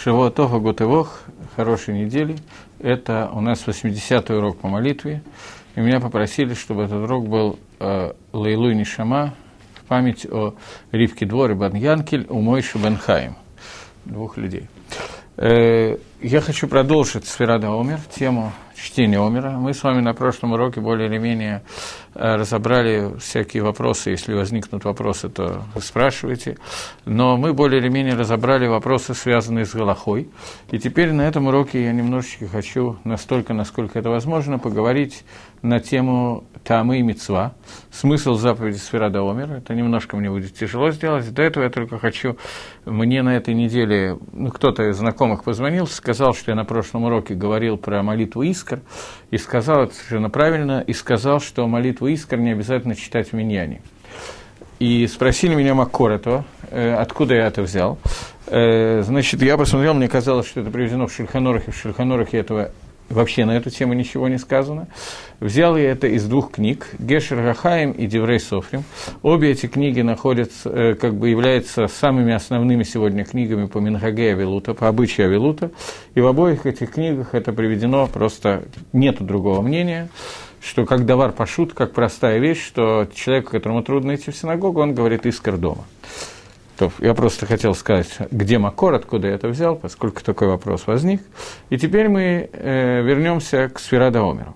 Шивотова Гутывох, хорошей недели. Это у нас 80-й урок по молитве. И меня попросили, чтобы этот урок был э, Лейлу Нишама в память о Ривке Дворе Бан Янкель, у Мойши Бенхаим. Двух людей. Э, я хочу продолжить Сферада Омер, тему чтения Омера. Мы с вами на прошлом уроке более или менее э, разобрали всякие вопросы. Если возникнут вопросы, то спрашивайте. Но мы более или менее разобрали вопросы, связанные с Галахой. И теперь на этом уроке я немножечко хочу, настолько, насколько это возможно, поговорить на тему Тамы и Мецва, смысл заповеди Сферада Омер. Это немножко мне будет тяжело сделать. До этого я только хочу, мне на этой неделе, ну, кто-то из знакомых позвонил, сказал, что я на прошлом уроке говорил про молитву Искр, и сказал это совершенно правильно, и сказал, что молитву Искр не обязательно читать в Миньяне. И спросили меня Маккор этого, э, откуда я это взял. Э, значит, я посмотрел, мне казалось, что это приведено в Шульханорах, и в Шульханорах этого вообще на эту тему ничего не сказано. Взял я это из двух книг, Гешер Гахаим и Деврей Софрим. Обе эти книги находятся, э, как бы являются самыми основными сегодня книгами по Минхаге Авилута, по обычаю Авилута. И в обоих этих книгах это приведено, просто нету другого мнения что как давар пашут, как простая вещь, что человеку, которому трудно идти в синагогу, он говорит искр дома. То я просто хотел сказать, где Макор, откуда я это взял, поскольку такой вопрос возник. И теперь мы э, вернемся к Сферада Омеру.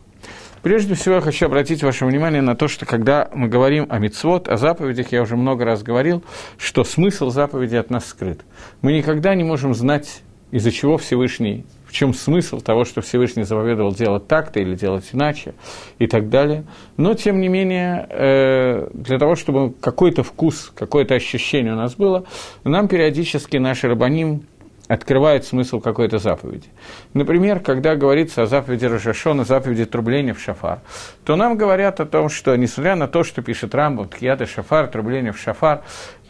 Прежде всего, я хочу обратить ваше внимание на то, что когда мы говорим о мицвод, о заповедях, я уже много раз говорил, что смысл заповеди от нас скрыт. Мы никогда не можем знать, из-за чего Всевышний в чем смысл того, что Всевышний заповедовал делать так-то или делать иначе и так далее. Но, тем не менее, э, для того, чтобы какой-то вкус, какое-то ощущение у нас было, нам периодически наши рабаним открывают смысл какой-то заповеди. Например, когда говорится о заповеди Рожашона, заповеди трубления в шафар, то нам говорят о том, что, несмотря на то, что пишет Рамбам, Тхияда шафар, трубление в шафар,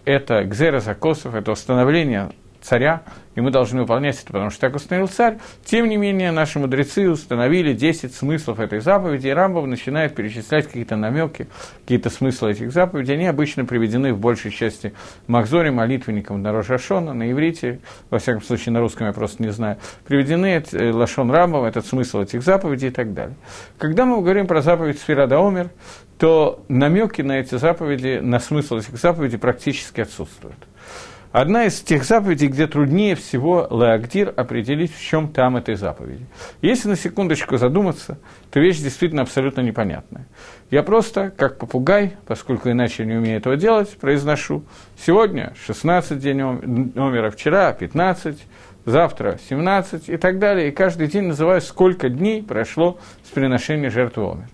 это гзера закосов, это установление царя, и мы должны выполнять это, потому что так установил царь. Тем не менее, наши мудрецы установили 10 смыслов этой заповеди, и Рамбов начинает перечислять какие-то намеки, какие-то смыслы этих заповедей. Они обычно приведены в большей части Махзоре, молитвенникам на Рожашона, на иврите, во всяком случае на русском я просто не знаю, приведены э, Лашон Рамбов, этот смысл этих заповедей и так далее. Когда мы говорим про заповедь Сферада Омер, то намеки на эти заповеди, на смысл этих заповедей практически отсутствуют. Одна из тех заповедей, где труднее всего Леагдир определить, в чем там этой заповеди. Если на секундочку задуматься, то вещь действительно абсолютно непонятная. Я просто, как попугай, поскольку иначе не умею этого делать, произношу сегодня 16 день номера, вчера 15, завтра 17 и так далее. И каждый день называю, сколько дней прошло с приношения жертвы омер.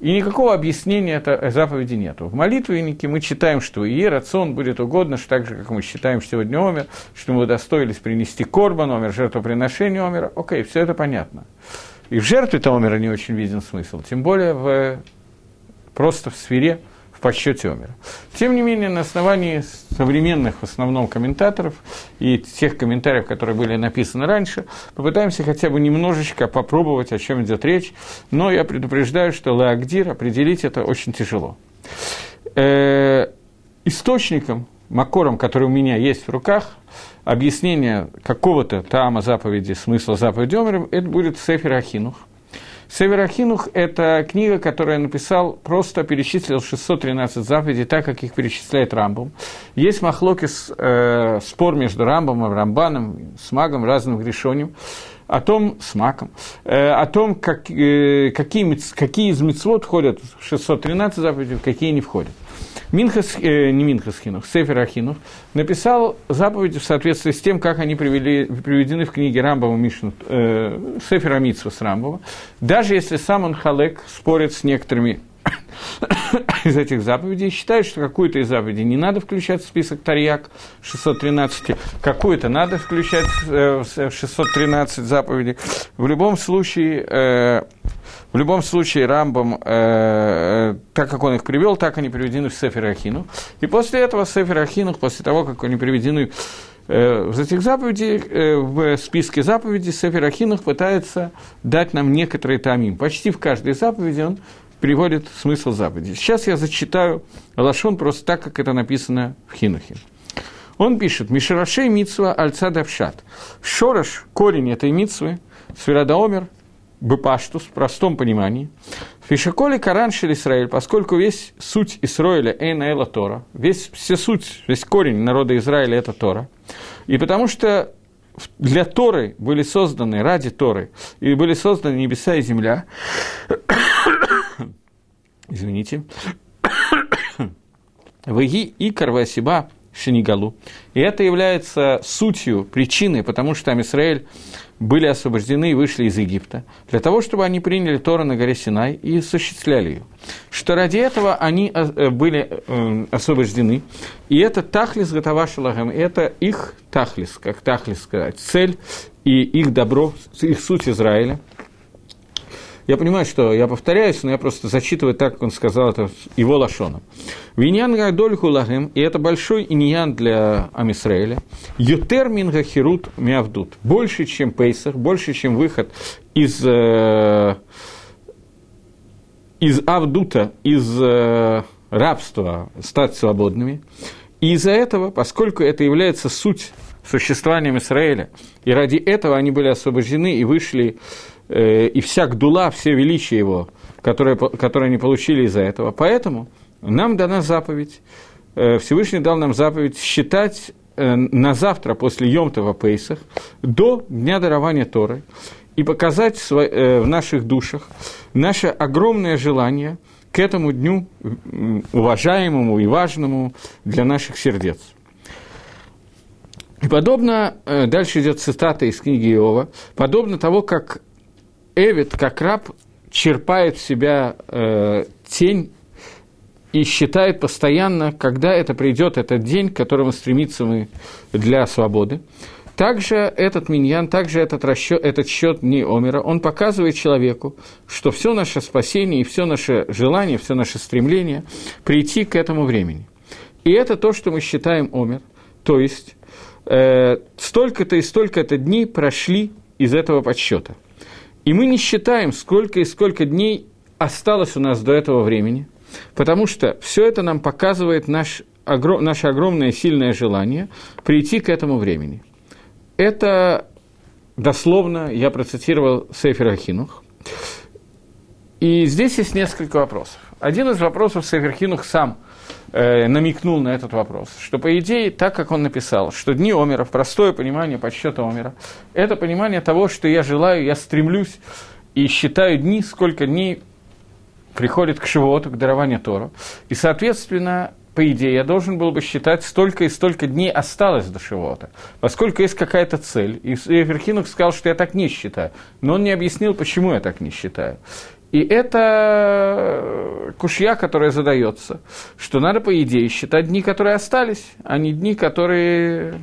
И никакого объяснения этой заповеди нет. В молитвеннике мы читаем, что и рацион будет угодно, что так же, как мы считаем сегодня омер, что мы удостоились принести корбан, омер, жертвоприношение омера. Окей, все это понятно. И в жертве-то омера не очень виден смысл, тем более в, просто в сфере в подсчете Омера. Тем не менее, на основании современных в основном комментаторов и тех комментариев, которые были написаны раньше, попытаемся хотя бы немножечко попробовать, о чем идет речь, но я предупреждаю, что Леагдир определить это очень тяжело. Э, источником, макором, который у меня есть в руках, объяснение какого-то тама заповеди, смысла заповеди Омера, это будет Сефер Ахинух. Северахинух – это книга, которую я написал, просто перечислил 613 заповедей, так как их перечисляет Рамбом. Есть махлокис, э, спор между Рамбом и Рамбаном, с магом, разным грешением, о том, с маком, э, о том, как, э, какие, какие из мецвод входят в 613 заповедей, какие не входят. Минхас, э, не Минхас Хинух, Сефер Ахинух, написал заповеди в соответствии с тем, как они привели, приведены в книге Рамбова Мишну, э, Сефер Амитсва с Рамбова, даже если сам он Халек спорит с некоторыми из этих заповедей, считает, что какую-то из заповедей не надо включать в список Тарьяк 613, какую-то надо включать э, в 613 заповедей. В любом случае, э, в любом случае, Рамбом, э, э, так как он их привел, так они приведены в Сефер Ахину. И после этого Сефер Ахину, после того, как они приведены э, в этих заповедей, э, в списке заповедей, Сефер Ахинух пытается дать нам некоторые тамим. Почти в каждой заповеди он приводит смысл заповеди. Сейчас я зачитаю Лашон просто так, как это написано в Хинухе. Он пишет, Мишарашей Мицва Альца Давшат. Шорош, корень этой Мицвы, Свирадаомер, Бепаштус, в простом понимании. Фишаколи Коран Шель Исраиль, поскольку весь суть Исраиля Эйна Эла Тора, весь, все суть, весь корень народа Израиля – это Тора. И потому что для Торы были созданы, ради Торы, и были созданы небеса и земля, извините, Ваги и Карвасиба Шинигалу. И это является сутью, причиной, потому что там Израиль были освобождены и вышли из Египта, для того, чтобы они приняли Тору на горе Синай и осуществляли ее. Что ради этого они э, были э, освобождены. И это тахлис Гатавашалагам, это их тахлис, как тахлис сказать, цель и их добро, их суть Израиля – я понимаю, что я повторяюсь, но я просто зачитываю так, как он сказал это его лошоном. Виньян гадольху лагем, и это большой иньян для Амисраэля. Ютер минга хирут мявдут. Больше, чем пейсах, больше, чем выход из, э, из Авдута, из э, рабства, стать свободными. И из-за этого, поскольку это является суть существованием Израиля, и ради этого они были освобождены и вышли и вся гдула, все величие его, которые, которые они получили из-за этого. Поэтому нам дана заповедь, э, Всевышний дал нам заповедь считать э, на завтра после Йомтова Пейсах до дня дарования Торы и показать в наших душах наше огромное желание к этому дню уважаемому и важному для наших сердец. И подобно, дальше идет цитата из книги Иова, подобно того, как Эвид, как раб, черпает в себя э, тень и считает постоянно, когда это придет этот день, к которому стремится мы для свободы. Также этот миньян, также этот, расчет, этот счет дней Омера, он показывает человеку, что все наше спасение и все наше желание, все наше стремление прийти к этому времени. И это то, что мы считаем Омер, то есть э, столько-то и столько-то дней прошли из этого подсчета – и мы не считаем, сколько и сколько дней осталось у нас до этого времени, потому что все это нам показывает наш, огром, наше огромное сильное желание прийти к этому времени. Это дословно я процитировал Сейфер Ахинух. И здесь есть несколько вопросов. Один из вопросов Сейфер Хинух сам э, намекнул на этот вопрос, что, по идее, так как он написал, что дни Омера, простое понимание подсчета Омера, это понимание того, что я желаю, я стремлюсь и считаю дни, сколько дней приходит к Шивоту, к дарованию Тору. И, соответственно, по идее, я должен был бы считать, столько и столько дней осталось до Шивота, поскольку есть какая-то цель. И Верхинух сказал, что я так не считаю, но он не объяснил, почему я так не считаю. И это кушья, которая задается, что надо, по идее, считать дни, которые остались, а не дни, которые...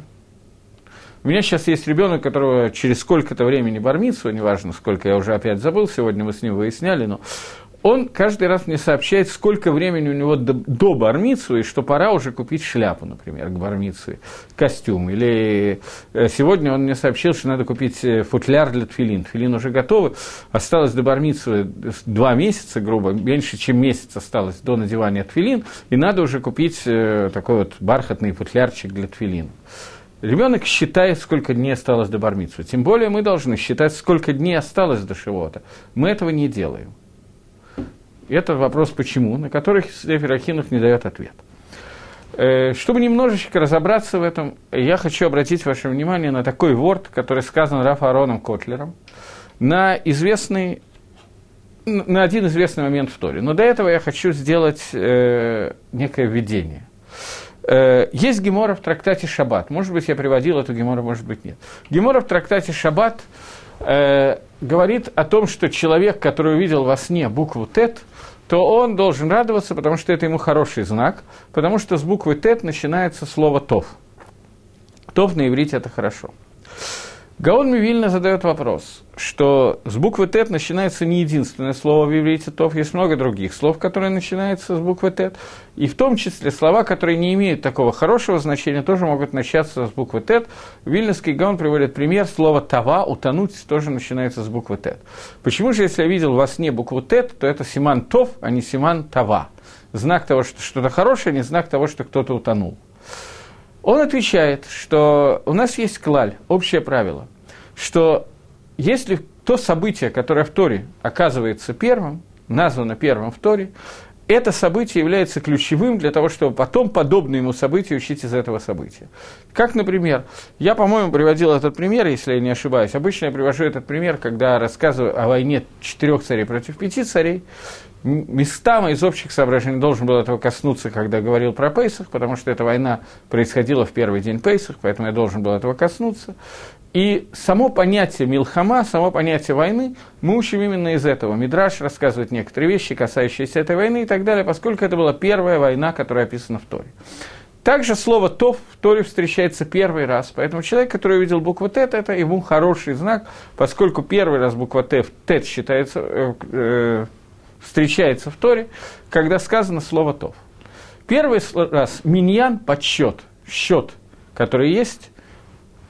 У меня сейчас есть ребенок, которого через сколько-то времени бармицу, неважно, сколько я уже опять забыл, сегодня мы с ним выясняли, но он каждый раз мне сообщает, сколько времени у него до, до бармицу, и что пора уже купить шляпу, например, к бармице, костюм. Или э, сегодня он мне сообщил, что надо купить э, футляр для тфилин. Тфилин уже готовы. Осталось до бармицы два месяца, грубо, меньше, чем месяц осталось до надевания тфилин, и надо уже купить э, такой вот бархатный футлярчик для тфилин. Ребенок считает, сколько дней осталось до бармицу. Тем более мы должны считать, сколько дней осталось до шивота. Мы этого не делаем. Это вопрос «почему?», на который Сефер Ахинов не дает ответ. Э, чтобы немножечко разобраться в этом, я хочу обратить ваше внимание на такой ворд, который сказан Рафа Ароном Котлером, на известный на один известный момент в Торе. Но до этого я хочу сделать э, некое введение. Э, есть гемора в трактате Шаббат. Может быть, я приводил эту гемору, может быть, нет. Гемора в трактате Шаббат говорит о том, что человек, который увидел во сне букву Тет – то он должен радоваться, потому что это ему хороший знак, потому что с буквы «тет» начинается слово «тов». «Тов» на иврите – это хорошо. Гаон Мивильна задает вопрос, что с буквы «тет» начинается не единственное слово в иврите «тов», есть много других слов, которые начинаются с буквы «тет», и в том числе слова, которые не имеют такого хорошего значения, тоже могут начаться с буквы «тет». Вильнюсский Гаон приводит пример, слово «тава», «утонуть» тоже начинается с буквы «тет». Почему же, если я видел во сне букву «тет», то это симан «тов», а не симан «тава»? Знак того, что что-то хорошее, а не знак того, что кто-то утонул. Он отвечает, что у нас есть клаль, общее правило, что если то событие, которое в Торе оказывается первым, названо первым в Торе, это событие является ключевым для того, чтобы потом подобные ему события учить из этого события. Как, например, я, по-моему, приводил этот пример, если я не ошибаюсь. Обычно я привожу этот пример, когда рассказываю о войне четырех царей против пяти царей. Местами из общих соображений должен был этого коснуться, когда говорил про Пейсах, потому что эта война происходила в первый день Пейсах, поэтому я должен был этого коснуться. И само понятие Милхама, само понятие войны мы учим именно из этого. Мидраш рассказывает некоторые вещи, касающиеся этой войны и так далее, поскольку это была первая война, которая описана в Торе. Также слово «тов» в Торе встречается первый раз, поэтому человек, который увидел букву «тет», это ему хороший знак, поскольку первый раз буква «тет» считается, э, э, встречается в Торе, когда сказано слово «тов». Первый раз миньян – подсчет, счет, который есть,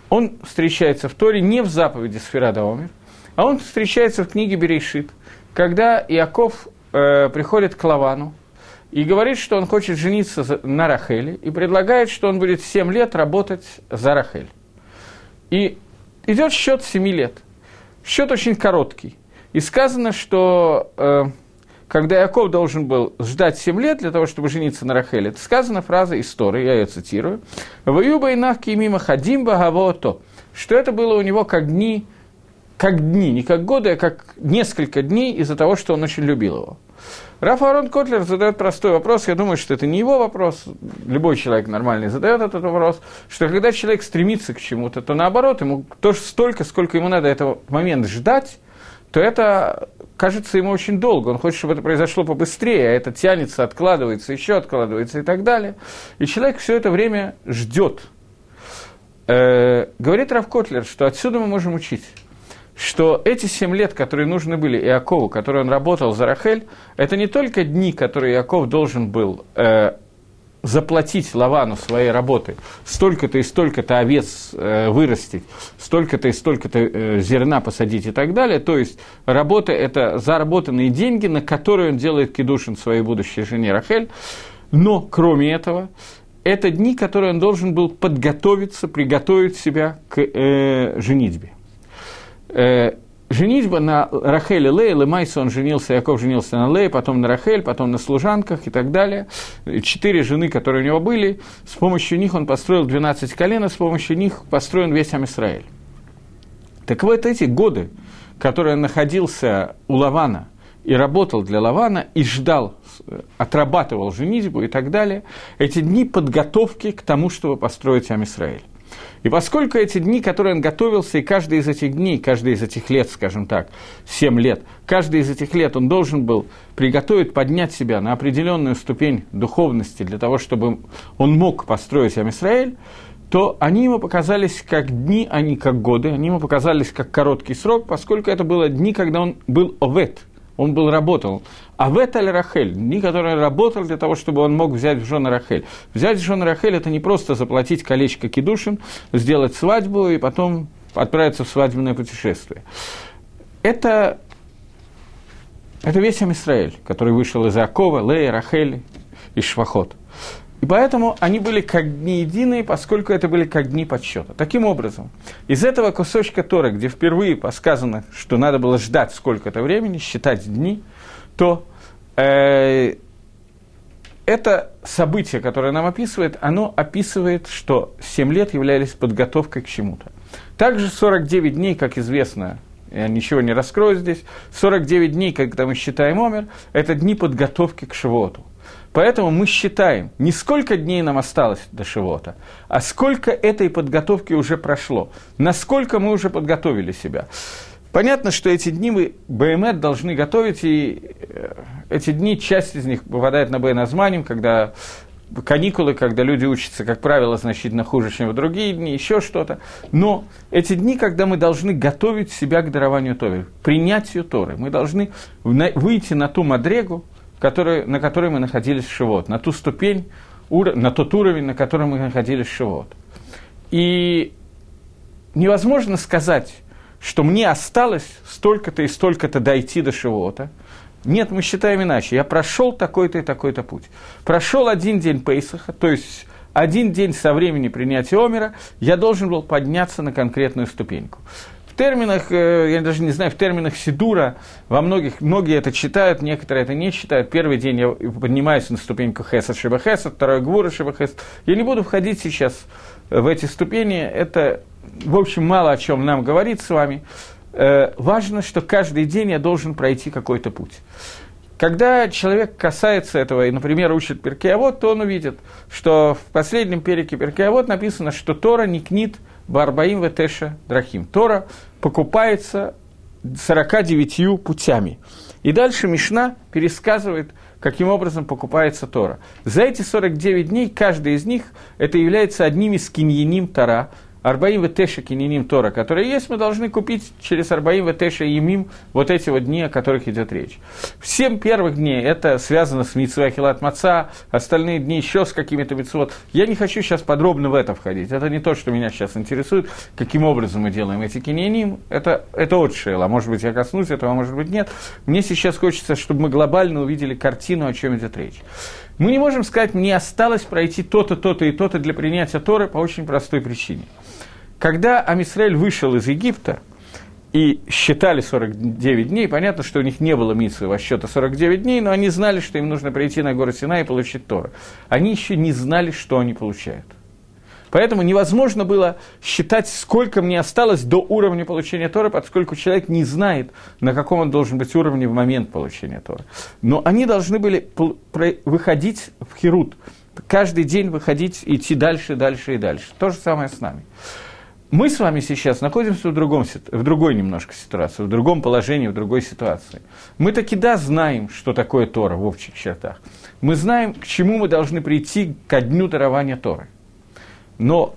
он встречается в Торе не в заповеди Сферада Омер, а он встречается в книге Берешит, когда Иаков э, приходит к Лавану и говорит, что он хочет жениться на Рахеле, и предлагает, что он будет 7 лет работать за Рахель. И идет счет 7 лет. Счет очень короткий. И сказано, что э, когда Яков должен был ждать 7 лет для того, чтобы жениться на Рахеле, это сказана фраза из Торы, я ее цитирую, «Ваюба и нахки мимо хадим то, что это было у него как дни, как дни, не как годы, а как несколько дней из-за того, что он очень любил его. Раф Арон Котлер задает простой вопрос, я думаю, что это не его вопрос, любой человек нормальный задает этот вопрос, что когда человек стремится к чему-то, то наоборот, ему тоже столько, сколько ему надо этого момента ждать, то это кажется ему очень долго. Он хочет, чтобы это произошло побыстрее, а это тянется, откладывается, еще откладывается и так далее. И человек все это время ждет. Э, говорит Рав Котлер, что отсюда мы можем учить, что эти семь лет, которые нужны были Иакову, которые он работал за Рахель, это не только дни, которые Иаков должен был э, заплатить Лавану своей работы, столько-то и столько-то овец э, вырастить, столько-то и столько-то э, зерна посадить и так далее. То есть работа – это заработанные деньги, на которые он делает кедушин своей будущей жене Рахель. Но, кроме этого, это дни, которые он должен был подготовиться, приготовить себя к э, женитьбе. Э, женитьба на Рахеле Лей, Лемайса он женился, Яков женился на Лей, потом на Рахель, потом на служанках и так далее. Четыре жены, которые у него были, с помощью них он построил 12 колен, и с помощью них построен весь Амисраэль. Так вот эти годы, которые находился у Лавана и работал для Лавана, и ждал, отрабатывал женитьбу и так далее, эти дни подготовки к тому, чтобы построить Амисраэль. И поскольку эти дни, которые он готовился, и каждый из этих дней, каждый из этих лет, скажем так, 7 лет, каждый из этих лет он должен был приготовить, поднять себя на определенную ступень духовности для того, чтобы он мог построить Амисраэль, то они ему показались как дни, а не как годы, они ему показались как короткий срок, поскольку это было дни, когда он был овет, он был работал. А в это Рахель, дни, которые работал для того, чтобы он мог взять в жены Рахель. Взять в жены Рахель – это не просто заплатить колечко кедушин, сделать свадьбу и потом отправиться в свадебное путешествие. Это, это весь Амисраэль, который вышел из Акова, Лея, Рахель и Швахот. И поэтому они были как дни единые, поскольку это были как дни подсчета. Таким образом, из этого кусочка Тора, где впервые сказано, что надо было ждать сколько-то времени, считать дни, то э, это событие, которое нам описывает, оно описывает, что 7 лет являлись подготовкой к чему-то. Также 49 дней, как известно, я ничего не раскрою здесь, 49 дней, когда мы считаем Омер, это дни подготовки к Шивоту. Поэтому мы считаем, не сколько дней нам осталось до Шивота, а сколько этой подготовки уже прошло, насколько мы уже подготовили себя. Понятно, что эти дни мы БМЭ должны готовить, и э, эти дни, часть из них попадает на Беназманим, когда каникулы, когда люди учатся, как правило, значительно хуже, чем в другие дни, еще что-то. Но эти дни, когда мы должны готовить себя к дарованию Торы, принятию Торы, мы должны выйти на ту мадрегу, который, на которой мы находились в Шивот, на ту ступень, на тот уровень, на котором мы находились в Шивот. И невозможно сказать, что мне осталось столько-то и столько-то дойти до Шивота. Нет, мы считаем иначе. Я прошел такой-то и такой-то путь. Прошел один день Пейсаха, то есть один день со времени принятия Омера я должен был подняться на конкретную ступеньку. Терминах, э, я даже не знаю, в терминах Сидура, во многих, многие это читают, некоторые это не читают. Первый день я поднимаюсь на ступеньку Хесед Шиба Хесед, второй Гвура Шиба Хесед. Я не буду входить сейчас в эти ступени, это, в общем, мало о чем нам говорит с вами. Э, важно, что каждый день я должен пройти какой-то путь. Когда человек касается этого и, например, учит Перкеавод, то он увидит, что в последнем переке Перкеавод написано, что Тора не книт Барбаим Ветеша Драхим. Тора покупается 49 путями. И дальше Мишна пересказывает, каким образом покупается Тора. За эти 49 дней каждый из них это является одним из киньяним Тора, Арбаим Ветеша Кининим Тора, которые есть, мы должны купить через Арбаим Ветеша Емим вот эти вот дни, о которых идет речь. Семь первых дней это связано с Митсвой Ахилат Маца, остальные дни еще с какими-то митцвот. Я не хочу сейчас подробно в это входить. Это не то, что меня сейчас интересует, каким образом мы делаем эти кининим. Это, это от Шейла. Может быть, я коснусь этого, а может быть, нет. Мне сейчас хочется, чтобы мы глобально увидели картину, о чем идет речь. Мы не можем сказать, мне осталось пройти то-то, то-то и то-то для принятия Торы по очень простой причине – когда Амисраэль вышел из Египта и считали 49 дней, понятно, что у них не было миссии счета 49 дней, но они знали, что им нужно прийти на гору Сина и получить Тора. Они еще не знали, что они получают. Поэтому невозможно было считать, сколько мне осталось до уровня получения Тора, поскольку человек не знает, на каком он должен быть уровне в момент получения Тора. Но они должны были выходить в Херут, каждый день выходить, идти дальше, дальше и дальше. То же самое с нами. Мы с вами сейчас находимся в, другом, в другой немножко ситуации, в другом положении, в другой ситуации. Мы таки да знаем, что такое Тора в общих чертах. Мы знаем, к чему мы должны прийти ко дню дарования Торы. Но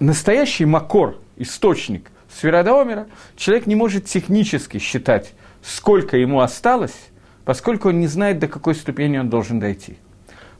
настоящий макор, источник Сферадоомера, человек не может технически считать, сколько ему осталось, поскольку он не знает, до какой ступени он должен дойти.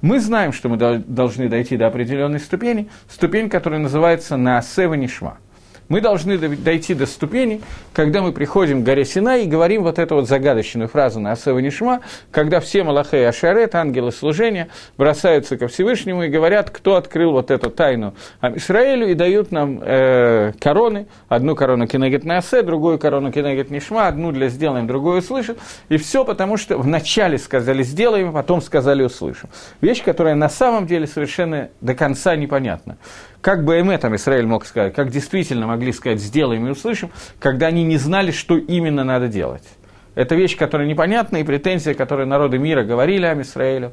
Мы знаем, что мы должны дойти до определенной ступени, ступень, которая называется Наасева Нишма – мы должны дойти до ступени, когда мы приходим к горе Синай и говорим вот эту вот загадочную фразу на Асева Нишма, когда все Малахей Ашарет, ангелы служения, бросаются ко Всевышнему и говорят, кто открыл вот эту тайну Израилю, и дают нам э, короны, одну корону Кенегет Наасе, другую корону Кенегет Нишма, одну для сделаем, другую услышим, и все потому, что вначале сказали сделаем, потом сказали услышим. Вещь, которая на самом деле совершенно до конца непонятна. Как бы им этом Израиль мог сказать, как действительно могли сказать «сделаем и услышим», когда они не знали, что именно надо делать. Это вещь, которая непонятна, и претензия, которую народы мира говорили о Израилю.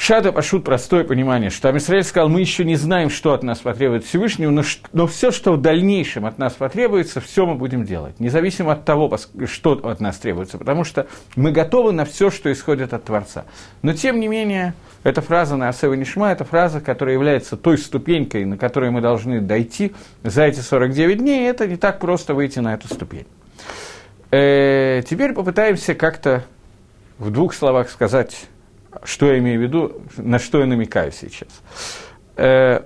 Шата Пашут простое понимание, что Амисраэль сказал, мы еще не знаем, что от нас потребует Всевышнего, но, но все, что в дальнейшем от нас потребуется, все мы будем делать, независимо от того, что от нас требуется, потому что мы готовы на все, что исходит от Творца. Но, тем не менее, эта фраза на Асева Нишма – это фраза, которая является той ступенькой, на которой мы должны дойти за эти 49 дней, и это не так просто выйти на эту ступень. Э, теперь попытаемся как-то в двух словах сказать что я имею в виду, на что я намекаю сейчас. Э,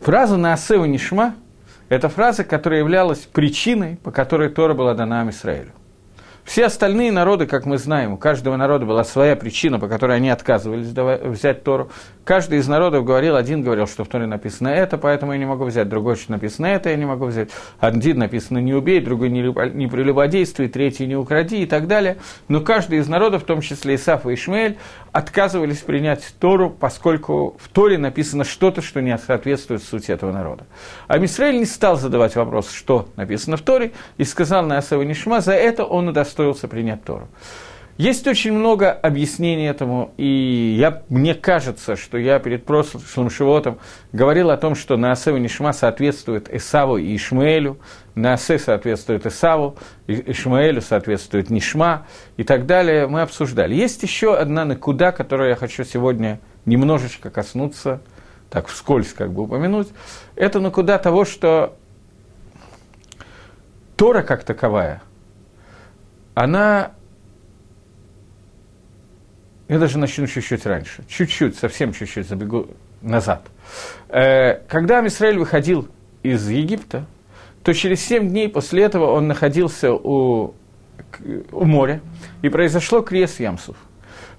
фраза на «Асеу Нишма» – это фраза, которая являлась причиной, по которой Тора была дана Израилю. Все остальные народы, как мы знаем, у каждого народа была своя причина, по которой они отказывались взять Тору. Каждый из народов говорил, один говорил, что в Торе написано это, поэтому я не могу взять, другой, что написано это, я не могу взять. Один написано «не убей», другой «не, не прелюбодействуй», третий «не укради» и так далее. Но каждый из народов, в том числе Исаф и Ишмаэль, отказывались принять Тору, поскольку в Торе написано что-то, что не соответствует сути этого народа. А Мисраэль не стал задавать вопрос, что написано в Торе, и сказал на Асава Нишма, за это он удостоился принять Тору. Есть очень много объяснений этому, и я, мне кажется, что я перед прошлым Шивотом говорил о том, что Наасе и Нишма соответствует Исаву и Ишмаэлю, Наасе соответствует Исаву, Ишмаэлю соответствует Нишма и так далее. Мы обсуждали. Есть еще одна накуда, которую я хочу сегодня немножечко коснуться, так вскользь как бы упомянуть. Это накуда того, что Тора как таковая, она я даже начну чуть-чуть раньше, чуть-чуть, совсем чуть-чуть забегу назад. Э, когда Амисраэль выходил из Египта, то через семь дней после этого он находился у, у моря, и произошло крест Ямсов.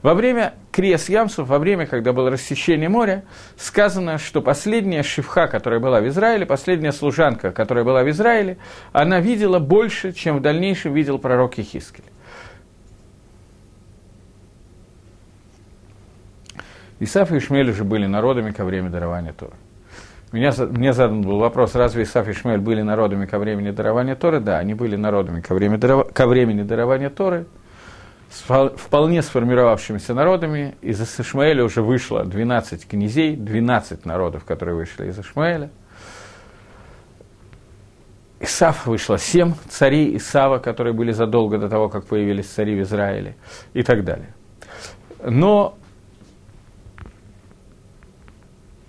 Во время Криес Ямсов, во время, когда было рассечение моря, сказано, что последняя шифха, которая была в Израиле, последняя служанка, которая была в Израиле, она видела больше, чем в дальнейшем видел пророк Ехискель. Исаф и Ишмель уже были народами ко времени дарования Тора. Меня, мне задан был вопрос, разве Исаф и Шмель были народами ко времени дарования Торы? Да, они были народами ко времени, даров... ко времени дарования Торы, вполне сформировавшимися народами. Из Ишмаэля уже вышло 12 князей, 12 народов, которые вышли из Ишмаэля. Исаф вышло 7 царей Исава, которые были задолго до того, как появились цари в Израиле и так далее. Но но,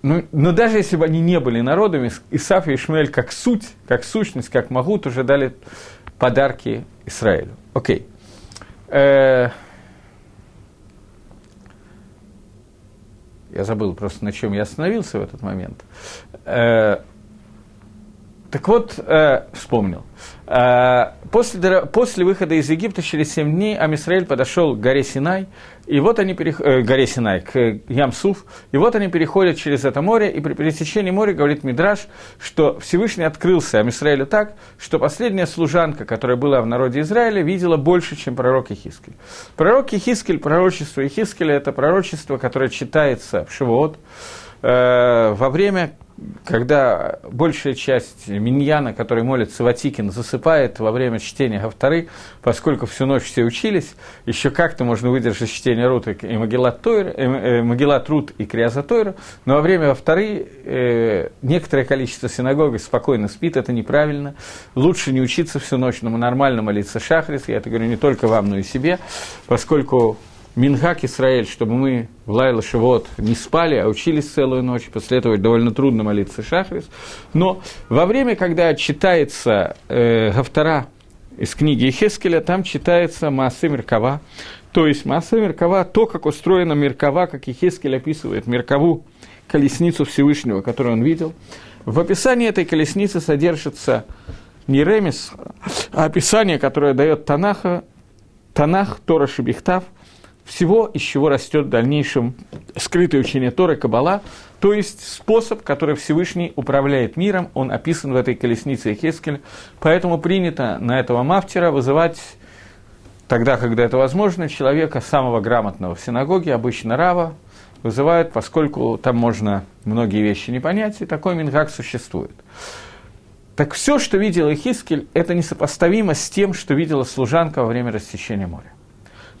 ну, но даже если бы они не были народами, Исаф и Ишмаэль как суть, как сущность, как могут, уже дали подарки Израилю. Окей. Э, я забыл просто, на чем я остановился в этот момент. Так вот, э, вспомнил. Э, после, после выхода из Египта через 7 дней Амисраэль подошел к горе Синай, и вот они перех... э, горе Синай, к Ямсуф, и вот они переходят через это море, и при пересечении моря, говорит Мидраш, что Всевышний открылся Амисраэлю так, что последняя служанка, которая была в народе Израиля, видела больше, чем пророк Ихискель. Пророк Ихискель, пророчество Ихискеля – это пророчество, которое читается в Шивот, во время когда большая часть миньяна, который молится Ватикин, засыпает во время чтения Гавтары, поскольку всю ночь все учились, еще как-то можно выдержать чтение Рут и Магеллат, э, Магеллат Рут и Криаза Тойра, но во время Гавтары э, некоторое количество синагог спокойно спит, это неправильно. Лучше не учиться всю ночь, но нормально молиться Шахрис, я это говорю не только вам, но и себе, поскольку Минхак Исраэль, чтобы мы в Лайла Шивот не спали, а учились целую ночь, после этого довольно трудно молиться Шахрис. Но во время, когда читается э, Гавтара из книги Хескеля, там читается Маасе Меркава, то есть Маасе Меркава, то, как устроена Меркава, как Хескель описывает Меркаву, колесницу Всевышнего, которую он видел. В описании этой колесницы содержится не ремес, а описание, которое дает Танаха, Танах, Тора Шибихтав – всего, из чего растет в дальнейшем скрытое учение Торы Кабала, то есть способ, который Всевышний управляет миром, он описан в этой колеснице Хескель, поэтому принято на этого мафтера вызывать тогда, когда это возможно, человека самого грамотного в синагоге, обычно Рава, вызывают, поскольку там можно многие вещи не понять, и такой мингак существует. Так все, что видел Хискель, это несопоставимо с тем, что видела служанка во время рассечения моря.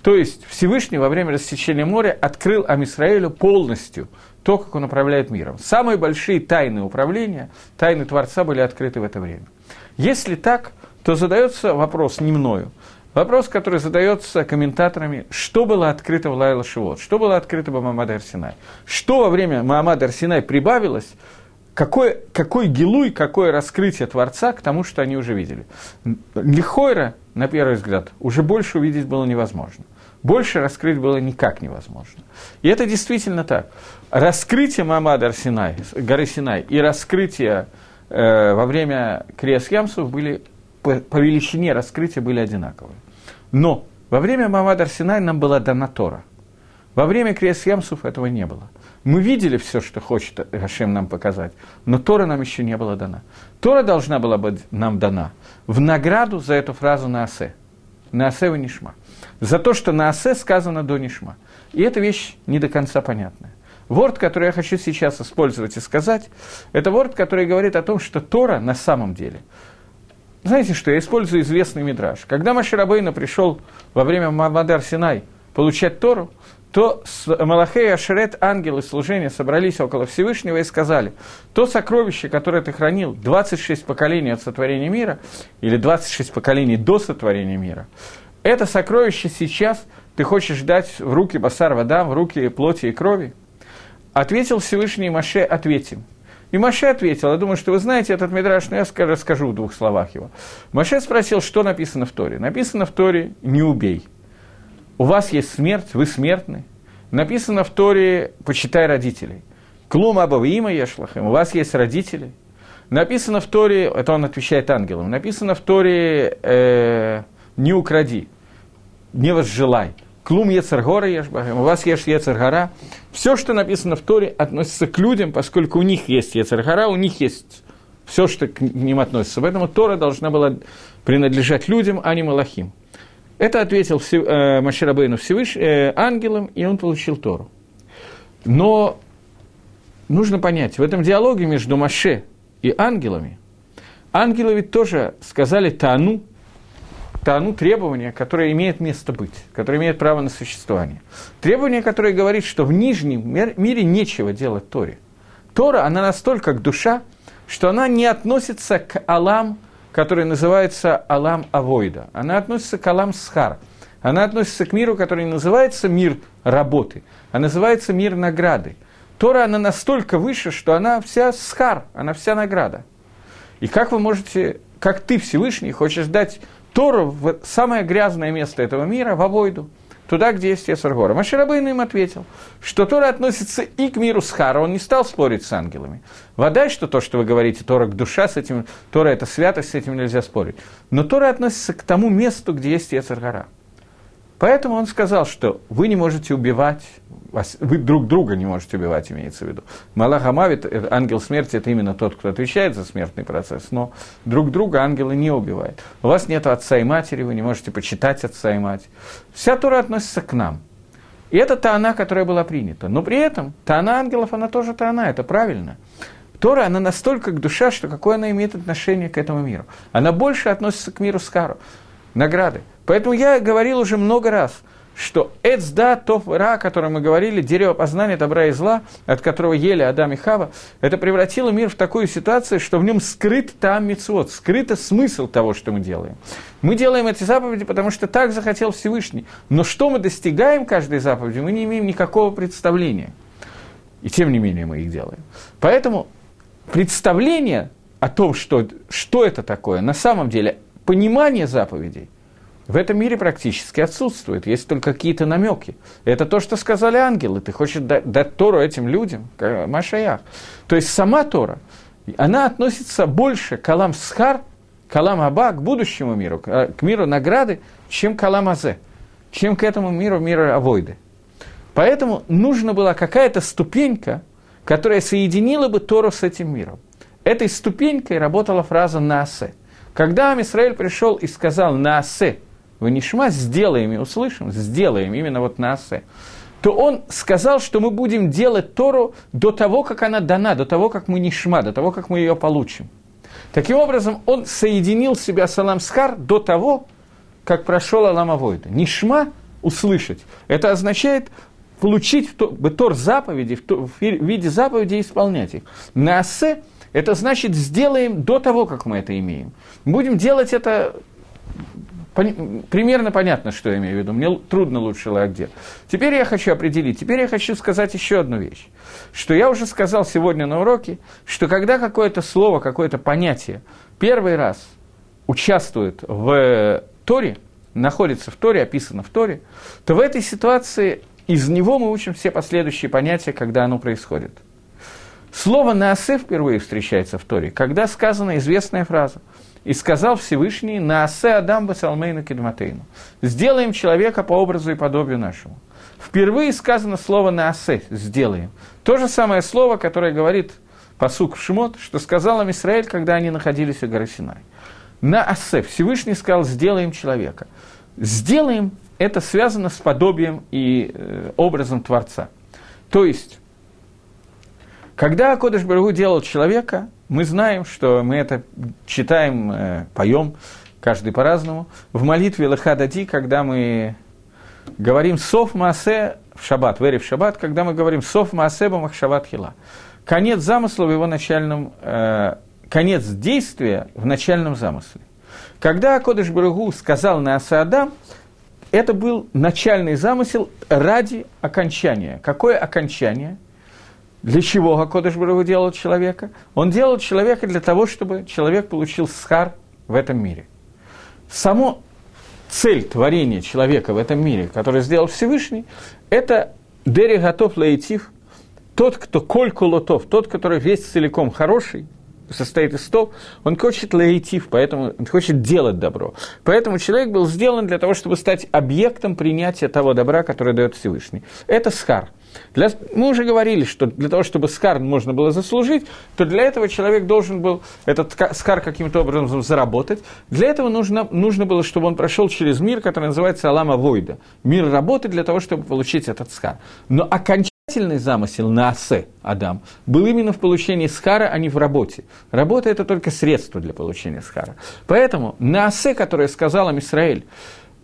То есть Всевышний во время рассечения моря открыл Амисраэлю полностью то, как он управляет миром. Самые большие тайны управления, тайны Творца были открыты в это время. Если так, то задается вопрос не мною, Вопрос, который задается комментаторами, что было открыто в Лайла Шивот, что было открыто в Мамад Арсинай, что во время Мамад Арсинай прибавилось, какой, какой гилуй, какое раскрытие Творца к тому, что они уже видели. Лихойра, на первый взгляд, уже больше увидеть было невозможно больше раскрыть было никак невозможно. И это действительно так. Раскрытие Мамада Арсинай, горы Синай и раскрытие э, во время Криас Ямсов были по, по величине раскрытия были одинаковые. Но во время Мамада Арсинай нам была дана Тора. Во время Криас Ямсов этого не было. Мы видели все, что хочет Гашем нам показать, но Тора нам еще не была дана. Тора должна была быть нам дана в награду за эту фразу на Асе. На Асе Нишма за то, что на Асе сказано до Нишма. И эта вещь не до конца понятная. Ворд, который я хочу сейчас использовать и сказать, это ворд, который говорит о том, что Тора на самом деле. Знаете что, я использую известный мидраж. Когда Маширабейна пришел во время Мадар Синай получать Тору, то Малахей Ашерет, ангелы служения, собрались около Всевышнего и сказали, то сокровище, которое ты хранил 26 поколений от сотворения мира, или 26 поколений до сотворения мира, это сокровище сейчас ты хочешь дать в руки Басар вода, в руки плоти и крови? Ответил Всевышний Маше, ответим. И Маше ответил, я думаю, что вы знаете этот мидраш, но я расскажу в двух словах его. Маше спросил, что написано в Торе. Написано в Торе «не убей». У вас есть смерть, вы смертны. Написано в Торе «почитай родителей». Клум абава има ешлахем, у вас есть родители. Написано в Торе, это он отвечает ангелам, написано в Торе э, «не укради» не возжелай. клум Ецергора Ешбахем, у вас есть Ецергора. Все, что написано в Торе, относится к людям, поскольку у них есть Ецергора, у них есть все, что к ним относится. Поэтому Тора должна была принадлежать людям, а не Малахим. Это ответил э, Маширабейну Всевыш... э, ангелам, и он получил Тору. Но нужно понять, в этом диалоге между Маше и ангелами, ангелы ведь тоже сказали Тану, Тану требование, которое имеет место быть, которое имеет право на существование. Требование, которое говорит, что в нижнем мире нечего делать Торе. Тора, она настолько как душа, что она не относится к Алам, который называется Алам Авойда. Она относится к Алам Схар. Она относится к миру, который называется мир работы, а называется мир награды. Тора, она настолько выше, что она вся схар, она вся награда. И как вы можете, как ты, Всевышний, хочешь дать Тору в самое грязное место этого мира, в Авойду – туда, где есть Ецаргора. Маширабейн им ответил, что Тора относится и к миру Схара, он не стал спорить с ангелами. Вода, что то, что вы говорите, Тора к душа, с этим, Тора это святость, с этим нельзя спорить. Но Тора относится к тому месту, где есть Ецаргора. Поэтому он сказал, что вы не можете убивать, вы друг друга не можете убивать, имеется в виду. Малах Амавит, э, ангел смерти, это именно тот, кто отвечает за смертный процесс, но друг друга ангелы не убивают. У вас нет отца и матери, вы не можете почитать отца и мать. Вся Тура относится к нам. И это та она, которая была принята. Но при этом та она ангелов, она тоже та она, это правильно. Тора, она настолько к душа, что какое она имеет отношение к этому миру. Она больше относится к миру Скару, награды. Поэтому я говорил уже много раз, что Эцда, Тов, Ра, о котором мы говорили, дерево познания добра и зла, от которого ели Адам и Хава, это превратило мир в такую ситуацию, что в нем скрыт там мицвод, скрыт смысл того, что мы делаем. Мы делаем эти заповеди, потому что так захотел Всевышний. Но что мы достигаем каждой заповеди, мы не имеем никакого представления. И тем не менее мы их делаем. Поэтому представление о том, что, что это такое, на самом деле понимание заповедей, в этом мире практически отсутствует, есть только какие-то намеки. Это то, что сказали ангелы. Ты хочешь дать, дать Тору этим людям, Машаях. То есть сама Тора, она относится больше к Алам Схар, к Алам Аба, к будущему миру, к миру награды, чем к Алам Азе, чем к этому миру, миру Авойды. Поэтому нужна была какая-то ступенька, которая соединила бы Тору с этим миром. Этой ступенькой работала фраза «Наасе». Когда Амисраэль пришел и сказал «Наасе», Ванишма сделаем и услышим, сделаем именно вот на Асе, то он сказал, что мы будем делать Тору до того, как она дана, до того, как мы нишма, до того, как мы ее получим. Таким образом, он соединил себя с Аламсхар до того, как прошел Аламавойда. Нишма – услышать. Это означает получить Тор заповеди, в виде заповедей исполнять их. Наасе – это значит сделаем до того, как мы это имеем. Будем делать это примерно понятно, что я имею в виду. Мне трудно лучше где. Теперь я хочу определить, теперь я хочу сказать еще одну вещь. Что я уже сказал сегодня на уроке, что когда какое-то слово, какое-то понятие первый раз участвует в Торе, находится в Торе, описано в Торе, то в этой ситуации из него мы учим все последующие понятия, когда оно происходит. Слово «наасе» впервые встречается в Торе, когда сказана известная фраза – и сказал Всевышний, «Наасе Адам Басалмейна Кедматейну». «Сделаем человека по образу и подобию нашему». Впервые сказано слово «наасе» – «сделаем». То же самое слово, которое говорит посук в Шмот, что сказал им Израиль, когда они находились у горы Синай. «Наасе» – Всевышний сказал «сделаем человека». «Сделаем» – это связано с подобием и э, образом Творца. То есть, когда Кодыш Барагу делал человека, мы знаем, что мы это читаем, э, поем, каждый по-разному. В молитве Лахадади, когда мы говорим «Сов Маасе» в шаббат, «Вери в шаббат», когда мы говорим «Сов Маасе Бамах Шаббат Хила». Конец замысла в его начальном, э, конец действия в начальном замысле. Когда Кодыш Барагу сказал на Адам, это был начальный замысел ради окончания. Какое окончание? Для чего Гакодыш Барагу делал человека? Он делал человека для того, чтобы человек получил схар в этом мире. Само цель творения человека в этом мире, который сделал Всевышний, это Дери готов лаитив, тот, кто коль кулотов, тот, который весь целиком хороший, состоит из стов, он хочет лейтив, поэтому он хочет делать добро. Поэтому человек был сделан для того, чтобы стать объектом принятия того добра, которое дает Всевышний. Это схар. Для, мы уже говорили, что для того, чтобы скар можно было заслужить, то для этого человек должен был этот скар каким-то образом заработать. Для этого нужно, нужно было, чтобы он прошел через мир, который называется Алама Войда. Мир работы для того, чтобы получить этот скар. Но окончательный замысел на Асе, Адам, был именно в получении схара, а не в работе. Работа – это только средство для получения схара. Поэтому на Асе, которое сказал им Израиль,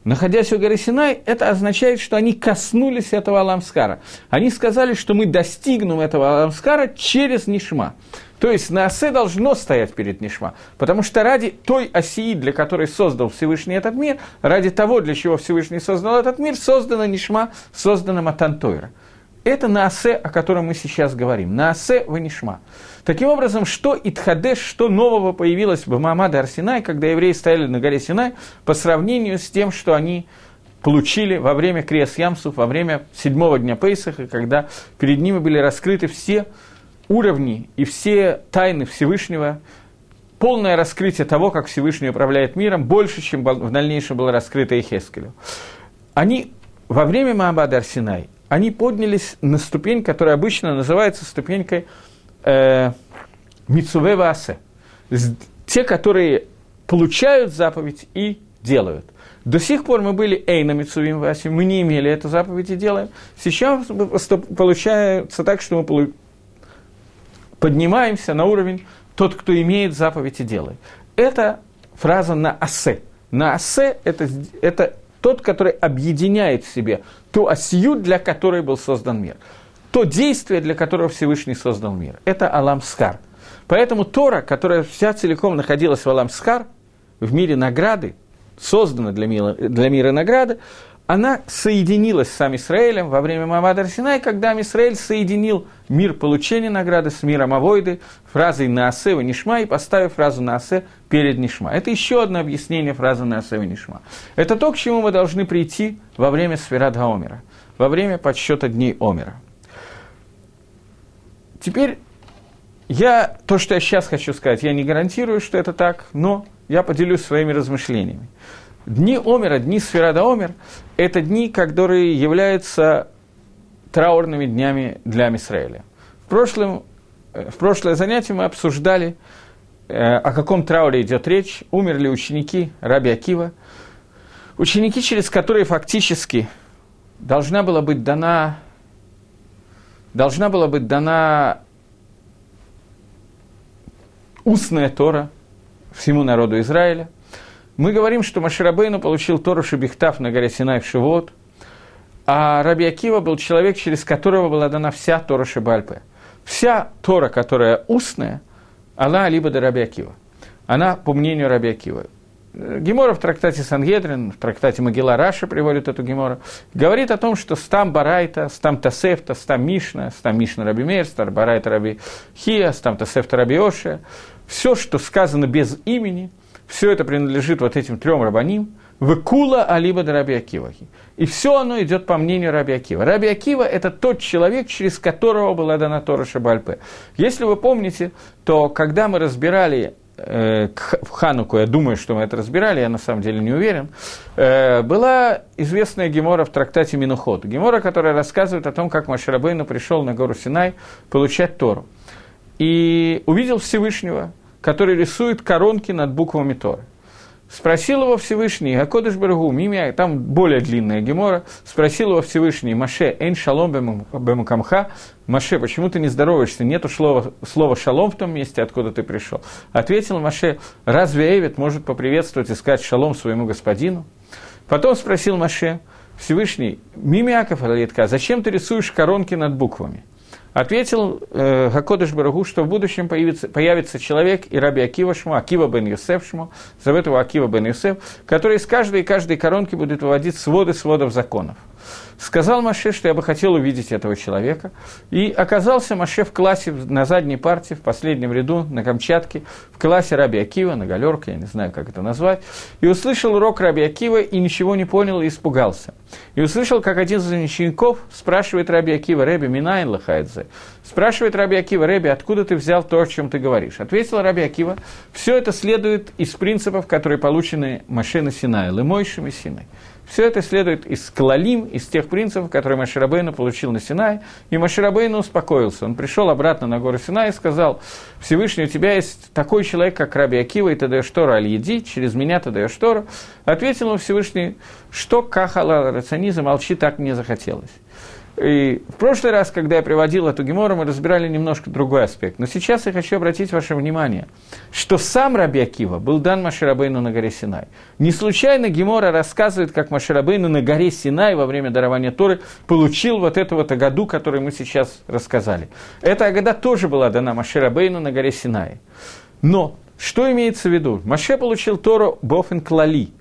находясь у горы Синай, это означает, что они коснулись этого Аламскара. Они сказали, что мы достигнем этого Аламскара через Нишма. То есть на осе должно стоять перед Нишма, потому что ради той оси, для которой создал Всевышний этот мир, ради того, для чего Всевышний создал этот мир, создана Нишма, создана Матантойра. Это на осе, о котором мы сейчас говорим. На осе Ванишма. Таким образом, что Итхадеш, что нового появилось в Мамаде Арсинай, когда евреи стояли на горе Синай, по сравнению с тем, что они получили во время Криас Ямсов, во время седьмого дня Пейсаха, когда перед ними были раскрыты все уровни и все тайны Всевышнего, полное раскрытие того, как Всевышний управляет миром, больше, чем в дальнейшем было раскрыто Эхескелю. Они во время Маабада Арсинай, они поднялись на ступень, которая обычно называется ступенькой Мицуве Васе. Те, которые получают заповедь и делают. До сих пор мы были Эйна Мицувим Васе, мы не имели эту заповедь и делаем. Сейчас получается так, что мы поднимаемся на уровень тот, кто имеет заповедь и делает. Это фраза на асе. На асе это, это тот, который объединяет в себе ту осью, для которой был создан мир то действие, для которого Всевышний создал мир. Это Аламсхар. Поэтому Тора, которая вся целиком находилась в Аламсхар, в мире награды, создана для мира, для мира награды, она соединилась с сам Израилем во время Мамада Арсинай, когда Израиль соединил мир получения награды с миром Авойды фразой «Наасе Нишма» и поставив фразу «Наасе» перед Нишма. Это еще одно объяснение фразы «Наасе Нишма». Это то, к чему мы должны прийти во время Сферат Гаомера, во время подсчета дней Омера. Теперь я, то, что я сейчас хочу сказать, я не гарантирую, что это так, но я поделюсь своими размышлениями. Дни Омера, дни Сферада Омер – это дни, которые являются траурными днями для Израиля. В, прошлом, э, в прошлое занятие мы обсуждали, э, о каком трауре идет речь. Умерли ученики Раби Акива, ученики, через которые фактически должна была быть дана должна была быть дана устная Тора всему народу Израиля. Мы говорим, что Маширабейну получил Тору Шабихтав на горе Синай в Шивот, а Раби Акива был человек, через которого была дана вся Тора Шибальпе. Вся Тора, которая устная, она либо до Раби Акива. Она, по мнению Раби Акива. Гемора в трактате Сангедрин, в трактате Могила Раша приводит эту Гемора, говорит о том, что стам Барайта, стам Тасефта, стам Мишна, стам Мишна Раби Мейр, стам Барайта Раби Хия, стам Тасефта Раби Оша, все, что сказано без имени, все это принадлежит вот этим трем рабаним, Векула Алиба до Раби Акивахи. И все оно идет по мнению Раби Акива. Раби Акива – это тот человек, через которого была дана Тора Шабальпе. Если вы помните, то когда мы разбирали Э, в Хануку, я думаю, что мы это разбирали, я на самом деле не уверен, э, была известная Гемора в трактате Минуход. Гемора, которая рассказывает о том, как Маширабейну пришел на гору Синай получать Тору. И увидел Всевышнего, который рисует коронки над буквами Торы. Спросил его Всевышний, Акодыш Барагу, Мимия, там более длинная гемора, спросил его Всевышний, Маше, Эйн Шалом Бемукамха, Маше, почему ты не здороваешься, нету слова, слова шалом в том месте, откуда ты пришел. Ответил Маше, разве Эвид может поприветствовать и сказать шалом своему господину? Потом спросил Маше, Всевышний, Мимиаков Алитка, зачем ты рисуешь коронки над буквами? Ответил э, Гакодыш Барагу, что в будущем появится, появится человек и Раби Акива Шму, Акива бен Юсеф Шму, зовет его Акива бен Юсеф, который из каждой и каждой коронки будет выводить своды сводов законов. Сказал Маше, что я бы хотел увидеть этого человека. И оказался Маше в классе на задней парте, в последнем ряду, на Камчатке, в классе Раби Акива, на галерке, я не знаю, как это назвать. И услышал урок Раби Акива, и ничего не понял, и испугался. И услышал, как один из учеников спрашивает Раби Акива, Рэби, Минайн Лахайдзе, спрашивает Раби Акива, Рэби, откуда ты взял то, о чем ты говоришь? Ответил Раби Акива, все это следует из принципов, которые получены Маше на Синае, Лемойшем Синой. Все это следует из Клалим, из тех принципов, которые Маширабейну получил на Синай, и Маширабейну успокоился. Он пришел обратно на гору Синай и сказал, Всевышний, у тебя есть такой человек, как Раби Акива, и ты даешь Тору Аль-Еди, через меня ты даешь Тору. Ответил ему Всевышний, что Кахала Рацани замолчи, так мне захотелось. И в прошлый раз, когда я приводил эту гемору, мы разбирали немножко другой аспект. Но сейчас я хочу обратить ваше внимание, что сам Раби Акива был дан Маширабейну на горе Синай. Не случайно Гемора рассказывает, как Маширабейну на горе Синай во время дарования Торы получил вот эту вот Агаду, которую мы сейчас рассказали. Эта Агада тоже была дана Маширабейну на горе Синай. Но что имеется в виду? Маше получил Тору Бофен Клали –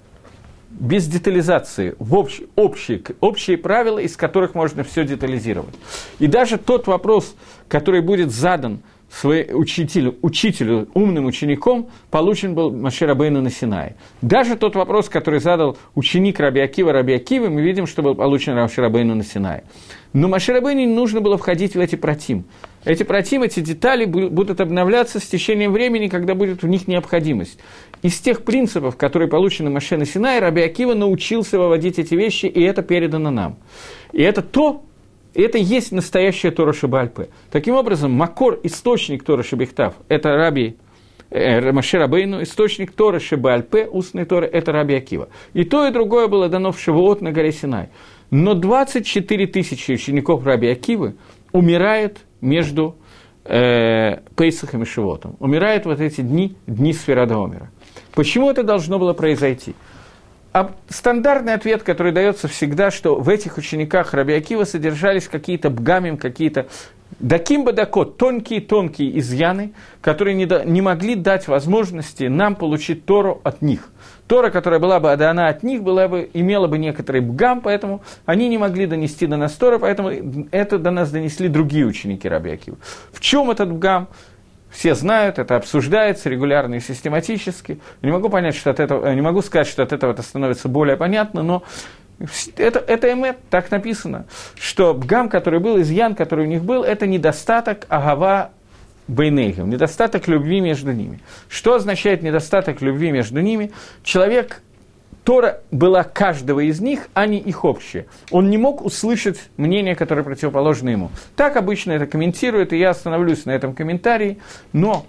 без детализации, в общ, общие, общие правила, из которых можно все детализировать. И даже тот вопрос, который будет задан своему учителю, учителю, умным учеником, получен был Маширабейну на Синае. Даже тот вопрос, который задал ученик Раби Акива, Раби Акива, мы видим, что был получен Маширабейну на Синае. Но Маширабейну не нужно было входить в эти протим. Эти протим, эти детали будут обновляться с течением времени, когда будет в них необходимость. Из тех принципов, которые получены Маше на Синае, Раби Акива научился выводить эти вещи, и это передано нам. И это то, это и есть настоящая Тора Шабальпе. Таким образом, Макор, источник Тора Шабихтав, это Раби э, Маше Рабейну, источник Торы Шебальпе, устной Торы, это Раби Акива. И то, и другое было дано в Шивоот на горе Синай. Но 24 тысячи учеников Раби Акивы умирает между э, Пейсахом и Шивотом. Умирает вот эти дни, дни Сферада Омера. Почему это должно было произойти? А стандартный ответ, который дается всегда, что в этих учениках Раби Акива содержались какие-то бгамим, какие-то Даким Бадакот, тонкие-тонкие изъяны, которые не, да, не могли дать возможности нам получить Тору от них. Тора, которая была бы отдана от них, была бы, имела бы некоторый бгам, поэтому они не могли донести до нас Тора, поэтому это до нас донесли другие ученики Раби Акива. В чем этот бгам? Все знают, это обсуждается регулярно и систематически. Не могу понять, что от этого, не могу сказать, что от этого это становится более понятно, но это, это эмет, так написано, что бгам, который был, изъян, который у них был, это недостаток агава Бейнейхем, недостаток любви между ними. Что означает недостаток любви между ними? Человек, Тора была каждого из них, а не их общее. Он не мог услышать мнение, которое противоположно ему. Так обычно это комментируют, и я остановлюсь на этом комментарии, но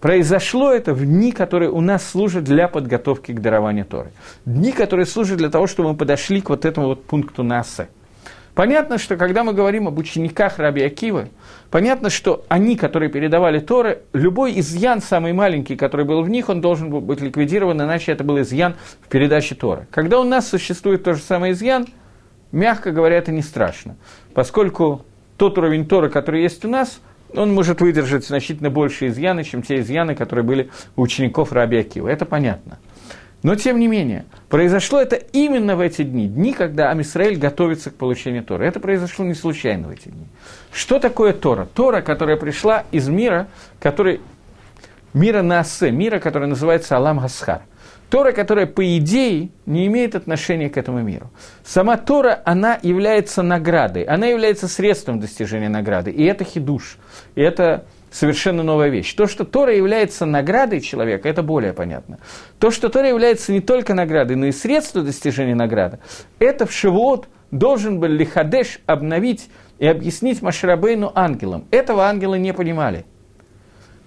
произошло это в дни, которые у нас служат для подготовки к дарованию Торы. Дни, которые служат для того, чтобы мы подошли к вот этому вот пункту НАСА. Понятно, что когда мы говорим об учениках Раби Акивы, понятно, что они, которые передавали Торы, любой изъян, самый маленький, который был в них, он должен был быть ликвидирован, иначе это был изъян в передаче Торы. Когда у нас существует тот же самый изъян, мягко говоря, это не страшно, поскольку тот уровень Торы, который есть у нас, он может выдержать значительно больше изъяны, чем те изъяны, которые были у учеников Раби Акива. Это понятно. Но, тем не менее, произошло это именно в эти дни, дни, когда Амисраэль готовится к получению Тора. Это произошло не случайно в эти дни. Что такое Тора? Тора, которая пришла из мира, который, мира Наасе, мира, который называется Алам Гасхар. Тора, которая, по идее, не имеет отношения к этому миру. Сама Тора, она является наградой, она является средством достижения награды. И это хидуш, и это совершенно новая вещь. То, что Тора является наградой человека, это более понятно. То, что Тора является не только наградой, но и средством достижения награды, это в Шивот должен был Лихадеш обновить и объяснить Маширабейну ангелам. Этого ангелы не понимали.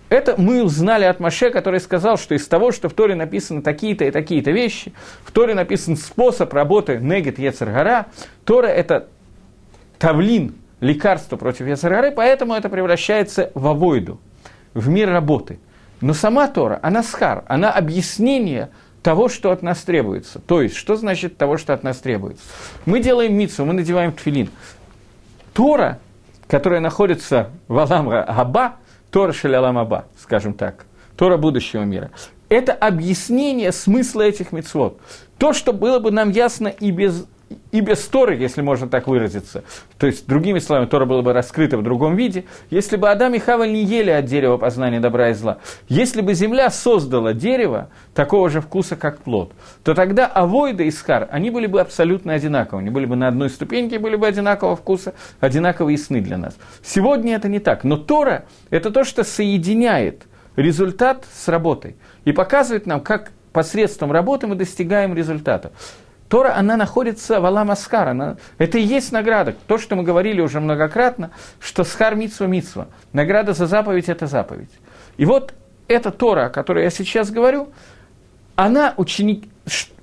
Это мы узнали от Маше, который сказал, что из того, что в Торе написаны такие-то и такие-то вещи, в Торе написан способ работы Негет Ецергара, Тора – это тавлин, лекарство против Яцерары, поэтому это превращается в авойду, в мир работы. Но сама Тора, она схар, она объяснение того, что от нас требуется. То есть, что значит того, что от нас требуется? Мы делаем мицу, мы надеваем тфилин. Тора, которая находится в Алам Аба, Тора Шалялам Аба, скажем так, Тора будущего мира, это объяснение смысла этих мицвод. То, что было бы нам ясно и без и без Торы, если можно так выразиться, то есть, другими словами, Тора была бы раскрыта в другом виде, если бы Адам и Хава не ели от дерева познания добра и зла, если бы земля создала дерево такого же вкуса, как плод, то тогда Авойда и Схар, они были бы абсолютно одинаковы, они были бы на одной ступеньке, были бы одинакового вкуса, одинаково ясны для нас. Сегодня это не так, но Тора – это то, что соединяет результат с работой и показывает нам, как посредством работы мы достигаем результата. Тора, она находится в Алам Аскар, это и есть награда. То, что мы говорили уже многократно, что Схар Митсва Митсва. Награда за заповедь – это заповедь. И вот эта Тора, о которой я сейчас говорю, она ученик...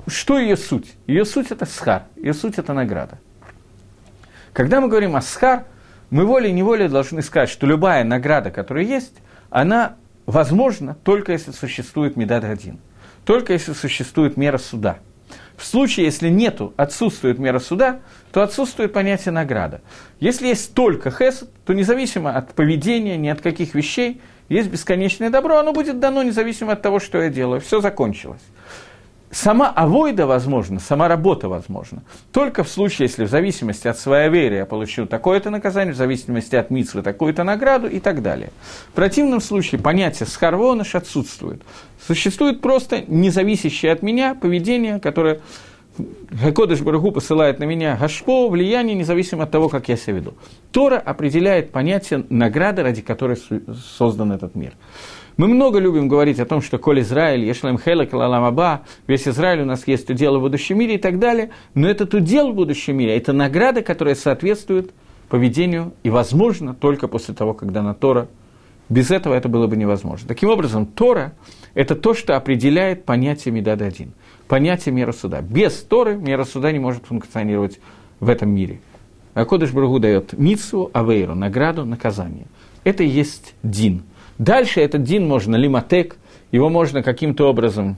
Что ее суть? Ее суть – это Схар, ее суть – это награда. Когда мы говорим о Схар, мы волей-неволей должны сказать, что любая награда, которая есть, она возможна только если существует Медад один, только если существует мера суда – в случае, если нету, отсутствует мера суда, то отсутствует понятие награда. Если есть только хесед, то независимо от поведения, ни от каких вещей, есть бесконечное добро, оно будет дано независимо от того, что я делаю. Все закончилось сама авойда возможна, сама работа возможна. Только в случае, если в зависимости от своей веры я получил такое-то наказание, в зависимости от митсвы такую-то награду и так далее. В противном случае понятие схарвоныш отсутствует. Существует просто независящее от меня поведение, которое Гакодыш Барагу посылает на меня гашпо, влияние, независимо от того, как я себя веду. Тора определяет понятие награды, ради которой создан этот мир. Мы много любим говорить о том, что Коль Израиль, Ешлем Хелек, Лаламаба, весь Израиль у нас есть удел в будущем мире и так далее, но этот удел в будущем мире – это награда, которая соответствует поведению и возможно только после того, когда на Тора без этого это было бы невозможно. Таким образом, Тора – это то, что определяет понятие Медада один, понятие мера суда. Без Торы мера суда не может функционировать в этом мире. А Кодыш Брагу дает Мицу, Авейру, награду, наказание. Это и есть Дин – Дальше этот дин можно лиматек, его можно каким-то образом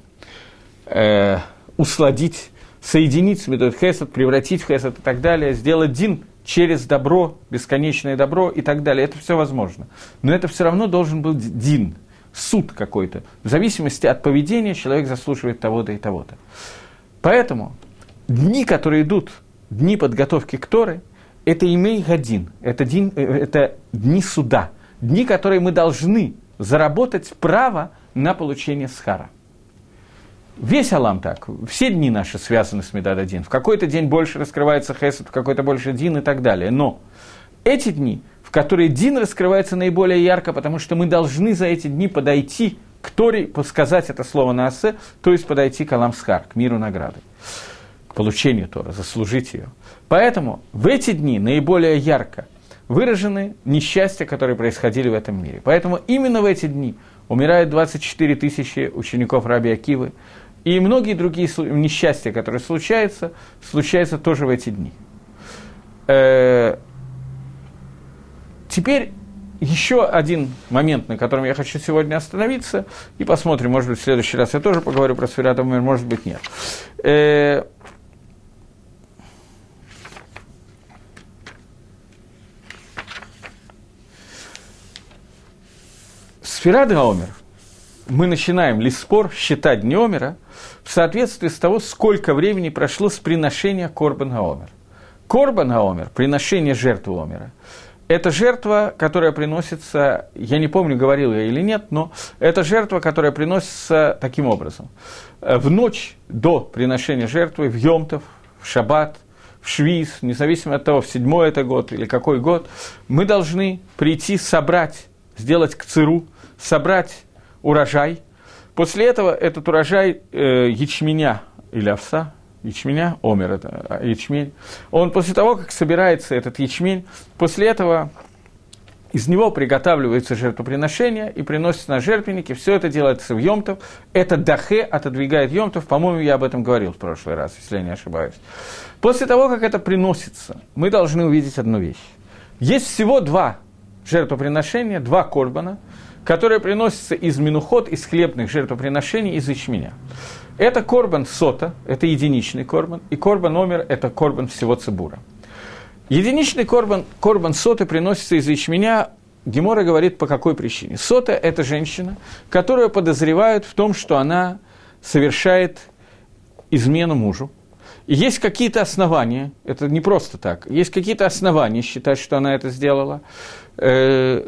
э, усладить, соединить с методом хесед, превратить в хесед и так далее, сделать дин через добро, бесконечное добро и так далее. Это все возможно. Но это все равно должен был дин, суд какой-то. В зависимости от поведения человек заслуживает того-то и того-то. Поэтому дни, которые идут, дни подготовки к Торы, это имей один, это, дин, э, это дни суда – дни, которые мы должны заработать право на получение схара. Весь Алам так. Все дни наши связаны с Медад один. В какой-то день больше раскрывается Хесед, в какой-то больше Дин и так далее. Но эти дни, в которые Дин раскрывается наиболее ярко, потому что мы должны за эти дни подойти к Торе, сказать это слово на Асе, то есть подойти к Алам Схар, к миру награды, к получению Тора, заслужить ее. Поэтому в эти дни наиболее ярко – выражены несчастья, которые происходили в этом мире. Поэтому именно в эти дни умирает 24 тысячи учеников Раби Акивы, и многие другие несчастья, которые случаются, случаются тоже в эти дни. Э, теперь еще один момент, на котором я хочу сегодня остановиться, и посмотрим, может быть, в следующий раз я тоже поговорю про Сфератов мир, может быть, нет. Э, Сфера Омер, мы начинаем лиспор считать дни Омера в соответствии с того, сколько времени прошло с приношения Корбан Омер. Корбан Омер, приношение жертвы Омера, это жертва, которая приносится, я не помню, говорил я или нет, но это жертва, которая приносится таким образом. В ночь до приношения жертвы, в Йомтов, в Шаббат, в Швиз, независимо от того, в седьмой это год или какой год, мы должны прийти собрать, сделать кциру, собрать урожай. После этого этот урожай э, ячменя или овса, ячменя, омер это а, ячмень, он после того, как собирается этот ячмень, после этого из него приготавливается жертвоприношение и приносится на жертвенники. Все это делается в Йомтов. Это дахе отодвигает Йомтов. По-моему, я об этом говорил в прошлый раз, если я не ошибаюсь. После того, как это приносится, мы должны увидеть одну вещь. Есть всего два жертвоприношения, два корбана – которое приносится из минуход, из хлебных жертвоприношений, из ячменя. Это корбан сота, это единичный корбан, и корбан номер – это корбан всего цибура. Единичный корбан, корбан соты приносится из ячменя, Гемора говорит, по какой причине. Сота – это женщина, которую подозревают в том, что она совершает измену мужу. И есть какие-то основания, это не просто так, есть какие-то основания считать, что она это сделала. Э,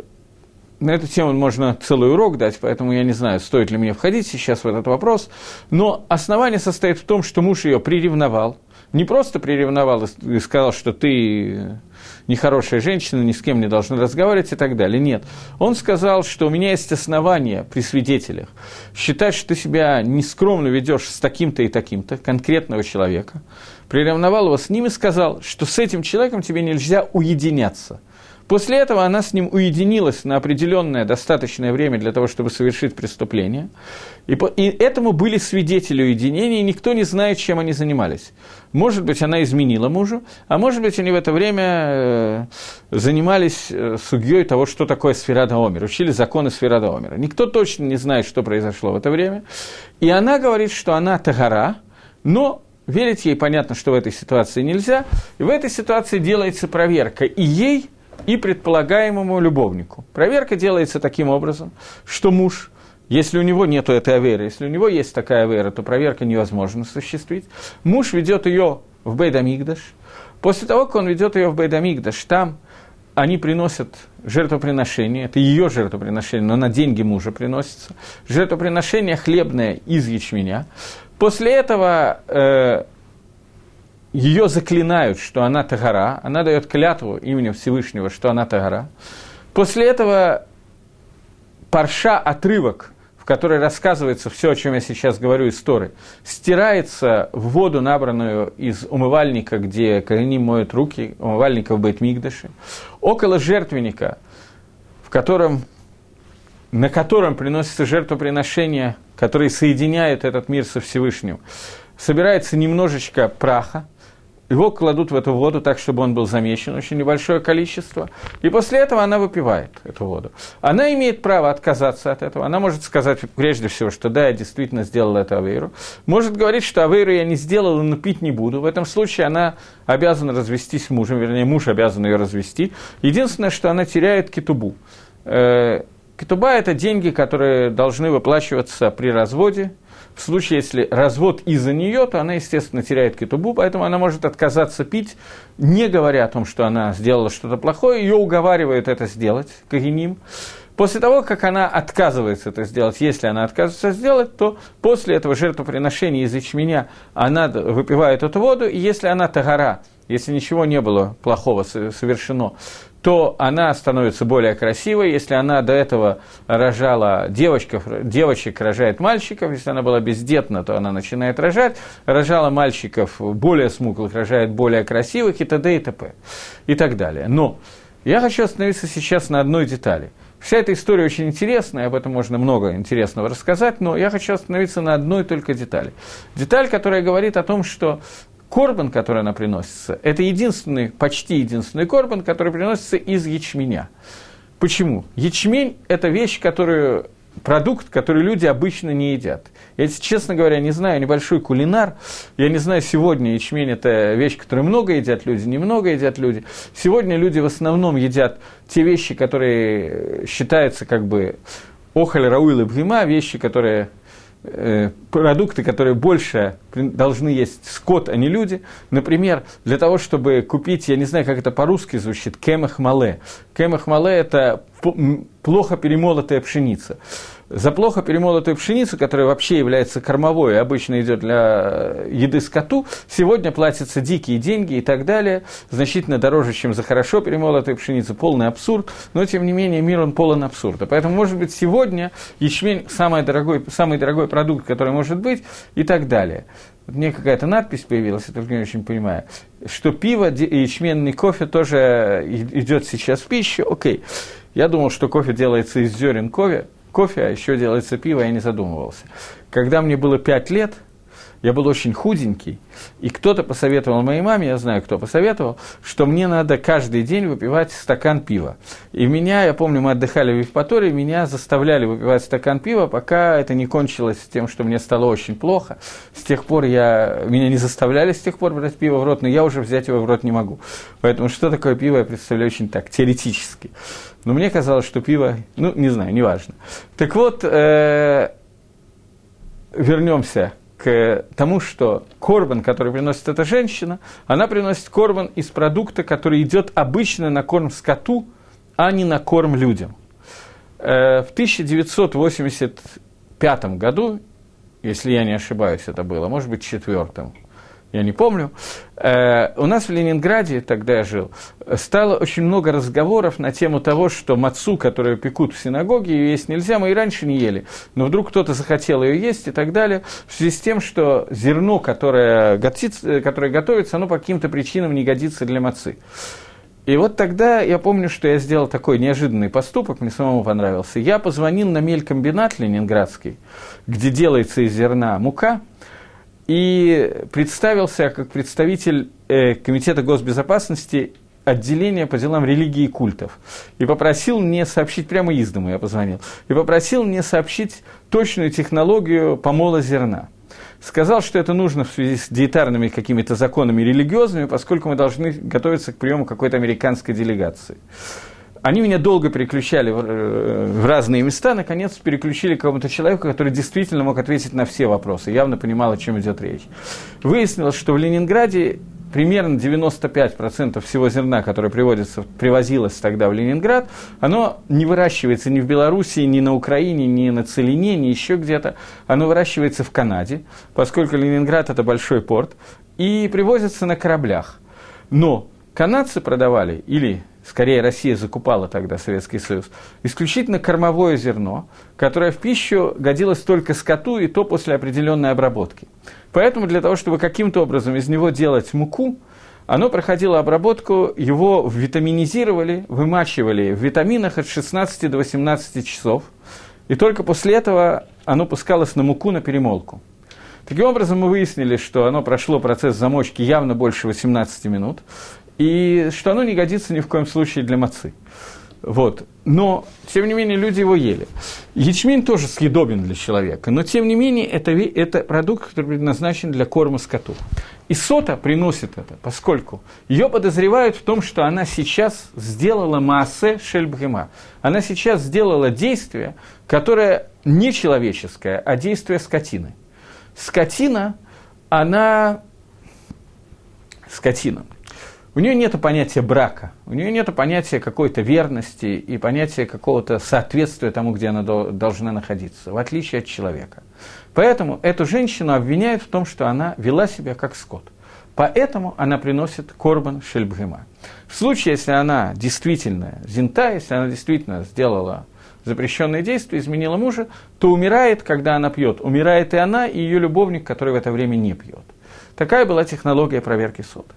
на эту тему можно целый урок дать, поэтому я не знаю, стоит ли мне входить сейчас в этот вопрос. Но основание состоит в том, что муж ее приревновал. Не просто приревновал и сказал, что ты нехорошая женщина, ни с кем не должна разговаривать и так далее. Нет. Он сказал, что у меня есть основания при свидетелях считать, что ты себя нескромно ведешь с таким-то и таким-то, конкретного человека. Приревновал его с ним и сказал, что с этим человеком тебе нельзя уединяться – После этого она с ним уединилась на определенное достаточное время для того, чтобы совершить преступление. И, по, и этому были свидетели уединения, и никто не знает, чем они занимались. Может быть, она изменила мужу, а может быть, они в это время э, занимались э, судьей того, что такое сферада Омер, учили законы сферада Омера. Никто точно не знает, что произошло в это время. И она говорит, что она тагара, но верить ей понятно, что в этой ситуации нельзя. И в этой ситуации делается проверка. И ей и предполагаемому любовнику. Проверка делается таким образом, что муж, если у него нет этой аверы, если у него есть такая авера, то проверка невозможно осуществить. Муж ведет ее в Бейдамигдаш. После того, как он ведет ее в Бейдамигдаш, там они приносят жертвоприношение, это ее жертвоприношение, но на деньги мужа приносится, жертвоприношение хлебное из ячменя. После этого э, ее заклинают, что она Тагара, она дает клятву именем Всевышнего, что она Тагара. После этого парша, отрывок, в которой рассказывается все, о чем я сейчас говорю, истории, стирается в воду, набранную из умывальника, где корени моют руки, умывальника в Бейтмигдаше, около жертвенника, в котором, на котором приносится жертвоприношение, которое соединяет этот мир со Всевышним, собирается немножечко праха, его кладут в эту воду так, чтобы он был замечен, очень небольшое количество, и после этого она выпивает эту воду. Она имеет право отказаться от этого, она может сказать прежде всего, что да, я действительно сделала это Авейру, может говорить, что Авейру я не сделала, но пить не буду. В этом случае она обязана развестись с мужем, вернее, муж обязан ее развести. Единственное, что она теряет китубу. Э, китуба – это деньги, которые должны выплачиваться при разводе, в случае, если развод из-за нее, то она, естественно, теряет кетубу, поэтому она может отказаться пить, не говоря о том, что она сделала что-то плохое, ее уговаривают это сделать, Кагиним. После того, как она отказывается это сделать, если она отказывается сделать, то после этого жертвоприношения из ячменя она выпивает эту воду, и если она тагара, если ничего не было плохого совершено, то она становится более красивой. Если она до этого рожала девочков, девочек, рожает мальчиков. Если она была бездетна, то она начинает рожать. Рожала мальчиков более смуглых, рожает более красивых и т.д. и т.п. И так далее. Но я хочу остановиться сейчас на одной детали. Вся эта история очень интересная, об этом можно много интересного рассказать, но я хочу остановиться на одной только детали. Деталь, которая говорит о том, что корбан, который она приносится, это единственный, почти единственный корбан, который приносится из ячменя. Почему? Ячмень – это вещь, которую продукт, который люди обычно не едят. Я, честно говоря, не знаю, небольшой кулинар, я не знаю, сегодня ячмень – это вещь, которую много едят люди, немного едят люди. Сегодня люди в основном едят те вещи, которые считаются как бы охаль, рауил и бхима, вещи, которые продукты, которые больше должны есть скот, а не люди. Например, для того, чтобы купить, я не знаю, как это по-русски звучит. Кемах мале – это плохо перемолотая пшеница. За плохо перемолотую пшеницу, которая вообще является кормовой и обычно идет для еды скоту, сегодня платятся дикие деньги и так далее, значительно дороже, чем за хорошо перемолотую пшеницу, полный абсурд, но тем не менее мир он полон абсурда. Поэтому, может быть, сегодня ячмень самый дорогой, самый дорогой продукт, который может быть, и так далее. Мне какая-то надпись появилась, я только не очень понимаю, что пиво и ячменный кофе тоже идет сейчас в пищу. Окей. Я думал, что кофе делается из зерен кофе, кофе, а еще делается пиво, я не задумывался. Когда мне было пять лет, я был очень худенький, и кто-то посоветовал моей маме, я знаю, кто посоветовал, что мне надо каждый день выпивать стакан пива. И меня, я помню, мы отдыхали в Евпатории, меня заставляли выпивать стакан пива, пока это не кончилось тем, что мне стало очень плохо. С тех пор я, меня не заставляли с тех пор брать пиво в рот, но я уже взять его в рот не могу. Поэтому что такое пиво, я представляю очень так, теоретически. Но мне казалось, что пиво, ну, не знаю, неважно. Так вот, э, вернемся к тому, что корбан, который приносит эта женщина, она приносит корбан из продукта, который идет обычно на корм скоту, а не на корм людям. Э, в 1985 году, если я не ошибаюсь, это было, может быть, четвертом, я не помню. Э, у нас в Ленинграде, тогда я жил, стало очень много разговоров на тему того, что мацу, которую пекут в синагоге, ее есть нельзя, мы и раньше не ели, но вдруг кто-то захотел ее есть и так далее, в связи с тем, что зерно, которое, готится, которое готовится, оно по каким-то причинам не годится для мацы. И вот тогда я помню, что я сделал такой неожиданный поступок, мне самому понравился. Я позвонил на мелькомбинат ленинградский, где делается из зерна мука – и представился как представитель э, Комитета госбезопасности отделения по делам религии и культов. И попросил мне сообщить, прямо из дома я позвонил, и попросил мне сообщить точную технологию помола зерна. Сказал, что это нужно в связи с диетарными какими-то законами религиозными, поскольку мы должны готовиться к приему какой-то американской делегации. Они меня долго переключали в, э, разные места, наконец переключили к какому-то человеку, который действительно мог ответить на все вопросы, явно понимал, о чем идет речь. Выяснилось, что в Ленинграде примерно 95% всего зерна, которое приводится, привозилось тогда в Ленинград, оно не выращивается ни в Белоруссии, ни на Украине, ни на Целине, ни еще где-то. Оно выращивается в Канаде, поскольку Ленинград – это большой порт, и привозится на кораблях. Но канадцы продавали, или скорее Россия закупала тогда Советский Союз, исключительно кормовое зерно, которое в пищу годилось только скоту, и то после определенной обработки. Поэтому для того, чтобы каким-то образом из него делать муку, оно проходило обработку, его витаминизировали, вымачивали в витаминах от 16 до 18 часов, и только после этого оно пускалось на муку на перемолку. Таким образом, мы выяснили, что оно прошло процесс замочки явно больше 18 минут, и что оно не годится ни в коем случае для мацы. Вот. Но, тем не менее, люди его ели. Ячмень тоже съедобен для человека, но, тем не менее, это, это продукт, который предназначен для корма скоту. И сота приносит это, поскольку ее подозревают в том, что она сейчас сделала маасе шельбгема. Она сейчас сделала действие, которое не человеческое, а действие скотины. Скотина, она... Скотина – у нее нет понятия брака, у нее нет понятия какой-то верности и понятия какого-то соответствия тому, где она должна находиться, в отличие от человека. Поэтому эту женщину обвиняют в том, что она вела себя как скот. Поэтому она приносит корбан шельбгема. В случае, если она действительно зинта, если она действительно сделала запрещенные действия, изменила мужа, то умирает, когда она пьет. Умирает и она, и ее любовник, который в это время не пьет. Такая была технология проверки соты.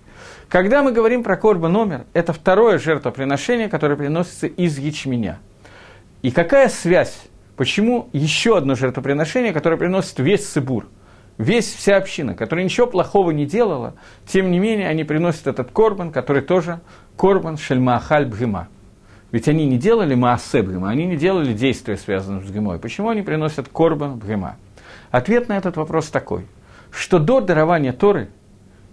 Когда мы говорим про корба номер, это второе жертвоприношение, которое приносится из ячменя. И какая связь? Почему еще одно жертвоприношение, которое приносит весь Сыбур, весь вся община, которая ничего плохого не делала, тем не менее они приносят этот корбан, который тоже корбан шельмаахаль бгима. Ведь они не делали маасе бгима, они не делали действия, связанные с бгимой. Почему они приносят корбан бгима? Ответ на этот вопрос такой, что до дарования Торы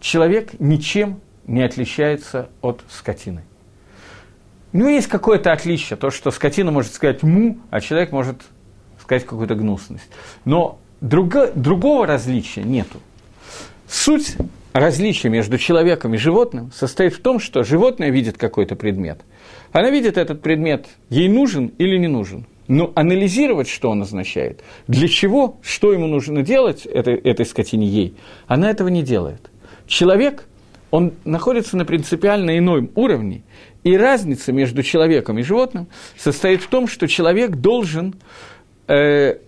человек ничем не отличается от скотины. Ну, есть какое-то отличие, то, что скотина может сказать «му», а человек может сказать какую-то гнусность. Но друго, другого различия нету. Суть различия между человеком и животным состоит в том, что животное видит какой-то предмет. Она видит этот предмет, ей нужен или не нужен. Но анализировать, что он означает, для чего, что ему нужно делать этой, этой скотине ей, она этого не делает. Человек – он находится на принципиально ином уровне, и разница между человеком и животным состоит в том, что человек должен э,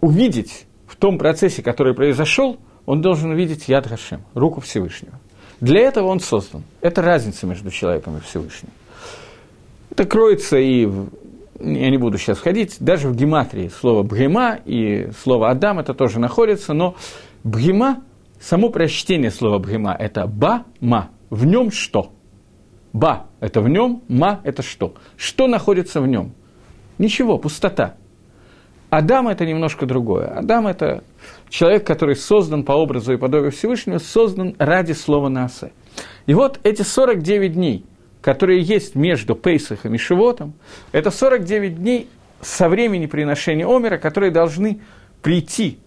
увидеть в том процессе, который произошел, он должен увидеть Яд Хашем, руку Всевышнего. Для этого он создан. Это разница между человеком и Всевышним. Это кроется и в, я не буду сейчас входить, даже в гематрии слово «бгема» и слово «адам» это тоже находится, но «бгема» само прочтение слова бхема – это ба-ма. В нем что? Ба – это в нем, ма – это что? Что находится в нем? Ничего, пустота. Адам – это немножко другое. Адам – это человек, который создан по образу и подобию Всевышнего, создан ради слова Наасе. И вот эти 49 дней, которые есть между Пейсахом и Шивотом, это 49 дней со времени приношения Омера, которые должны прийти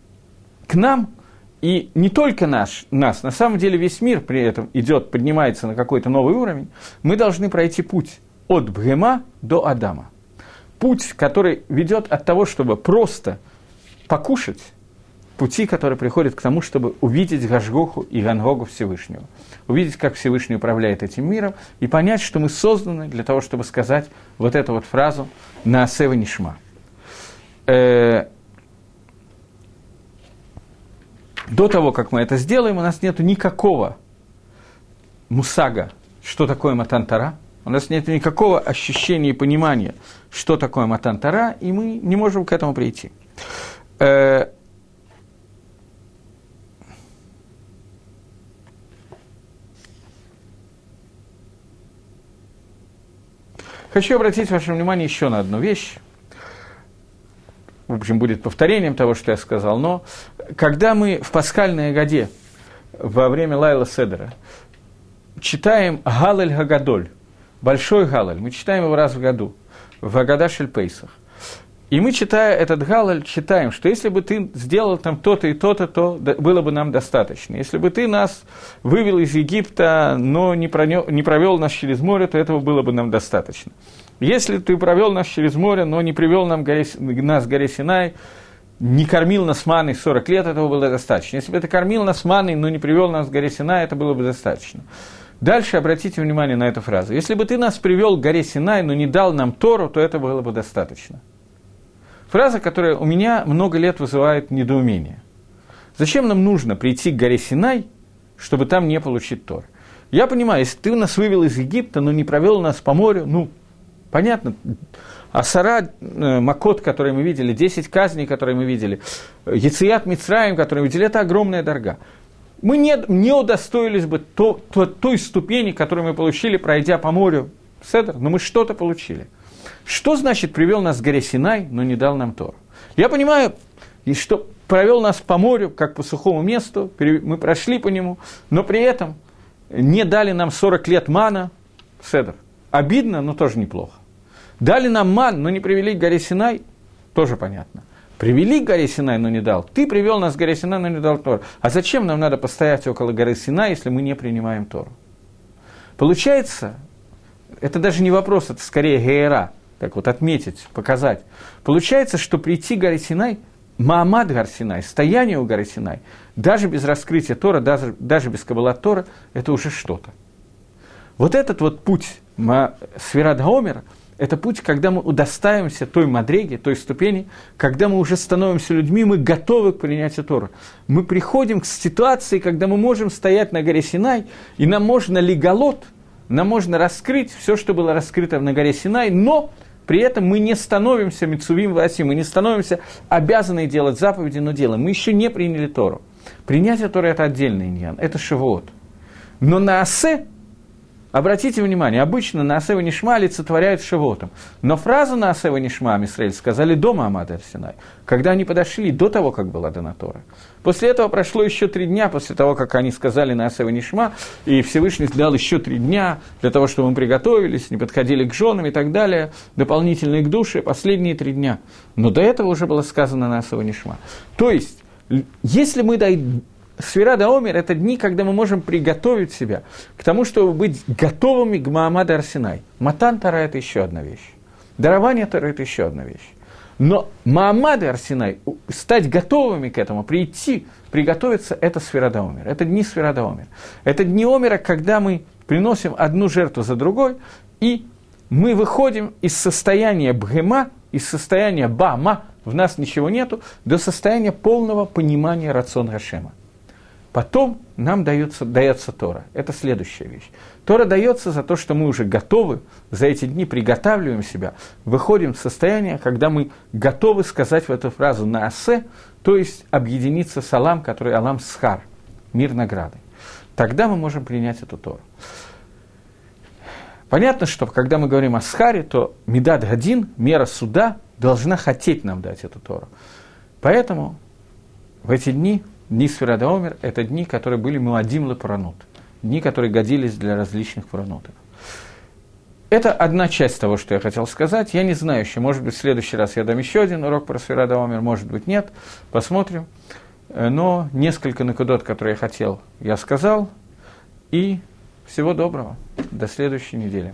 к нам – и не только наш, нас, на самом деле весь мир при этом идет, поднимается на какой-то новый уровень, мы должны пройти путь от Бгема до Адама. Путь, который ведет от того, чтобы просто покушать, пути, которые приходят к тому, чтобы увидеть Гашгоху и Гангогу Всевышнего. Увидеть, как Всевышний управляет этим миром, и понять, что мы созданы для того, чтобы сказать вот эту вот фразу на Асева Нишма. Э, до того, как мы это сделаем, у нас нет никакого мусага, что такое матантара. У нас нет никакого ощущения и понимания, что такое матантара, и мы не можем к этому прийти. Э, Хочу обратить ваше внимание еще на одну вещь в общем, будет повторением того, что я сказал, но когда мы в пасхальной годе, во время Лайла Седера, читаем Галель Гагадоль, большой Галель, мы читаем его раз в году, в Агада Шельпейсах, и мы, читая этот Галаль, читаем, что если бы ты сделал там то-то и то-то, то было бы нам достаточно. Если бы ты нас вывел из Египта, но не, пронё, не провел нас через море, то этого было бы нам достаточно. Если ты провел нас через море, но не привел нам горе, нас к горе Синай, не кормил нас маной 40 лет, этого было достаточно. Если бы ты кормил нас маной, но не привел нас к горе Синай, это было бы достаточно. Дальше обратите внимание на эту фразу. Если бы ты нас привел к горе Синай, но не дал нам Тору, то это было бы достаточно. Фраза, которая у меня много лет вызывает недоумение. Зачем нам нужно прийти к горе Синай, чтобы там не получить Тор? Я понимаю, если ты нас вывел из Египта, но не провел нас по морю, ну, Понятно. А Сара, э, Макот, который мы видели, 10 казней, которые мы видели, Яцият Мицраем, который мы видели, это огромная дорога. Мы не, не удостоились бы то, то, той ступени, которую мы получили, пройдя по морю, Седр, но мы что-то получили. Что значит привел нас к горе Синай, но не дал нам Тор? Я понимаю, и что провел нас по морю, как по сухому месту, мы прошли по нему, но при этом не дали нам 40 лет мана, Седр. Обидно, но тоже неплохо. Дали нам ман, но не привели к горе Синай, тоже понятно. Привели к горе Синай, но не дал. Ты привел нас к горе Синай, но не дал Тор. А зачем нам надо постоять около горы Синай, если мы не принимаем Тору? Получается, это даже не вопрос, это скорее гейра, так вот отметить, показать. Получается, что прийти к горе Синай, Маамад гор Синай, стояние у горы Синай, даже без раскрытия Тора, даже, даже без Каббала Тора, это уже что-то. Вот этот вот путь Сферат Гомера – это путь, когда мы удостаиваемся той мадреги, той ступени, когда мы уже становимся людьми, мы готовы к принятию Тора. Мы приходим к ситуации, когда мы можем стоять на горе Синай, и нам можно леголот, нам можно раскрыть все, что было раскрыто на горе Синай, но при этом мы не становимся Мицувим Васи, мы не становимся обязаны делать заповеди, но делаем. Мы еще не приняли Тору. Принятие Торы – это отдельный иньян, это шивот. Но на Асе Обратите внимание, обычно на Асева Нишма олицетворяют Шивотом. Но фразу на Асева Нишма Мисраиль сказали до Маамада Арсенай, когда они подошли до того, как была дана Тора. После этого прошло еще три дня, после того, как они сказали на Асева Нишма, и Всевышний дал еще три дня для того, чтобы мы приготовились, не подходили к женам и так далее, дополнительные к душе, последние три дня. Но до этого уже было сказано на Асева Нишма. То есть, если мы Сфера Даомер – это дни, когда мы можем приготовить себя к тому, чтобы быть готовыми к Маамаду Арсенай. Матан Тара – это еще одна вещь. Дарование Тара – это еще одна вещь. Но Маамад Арсенай, стать готовыми к этому, прийти, приготовиться – это сфера Даомер. Это дни сфера Даомер. Это дни Омера, когда мы приносим одну жертву за другой, и мы выходим из состояния бгема, из состояния бама, в нас ничего нету, до состояния полного понимания рациона Гашема. Потом нам дается, дается Тора. Это следующая вещь. Тора дается за то, что мы уже готовы, за эти дни приготавливаем себя, выходим в состояние, когда мы готовы сказать в эту фразу на асе, то есть объединиться с Алам, который Алам Схар, мир награды. Тогда мы можем принять эту Тору. Понятно, что когда мы говорим о Схаре, то Медад Гадин, мера суда, должна хотеть нам дать эту Тору. Поэтому в эти дни Дни Сферадаомер – это дни, которые были Муадим Лапаранут, дни, которые годились для различных паранутов. Это одна часть того, что я хотел сказать. Я не знаю еще, может быть, в следующий раз я дам еще один урок про Сферадаомер, может быть, нет. Посмотрим. Э, но несколько накудот, которые я хотел, я сказал. И всего доброго. До следующей недели.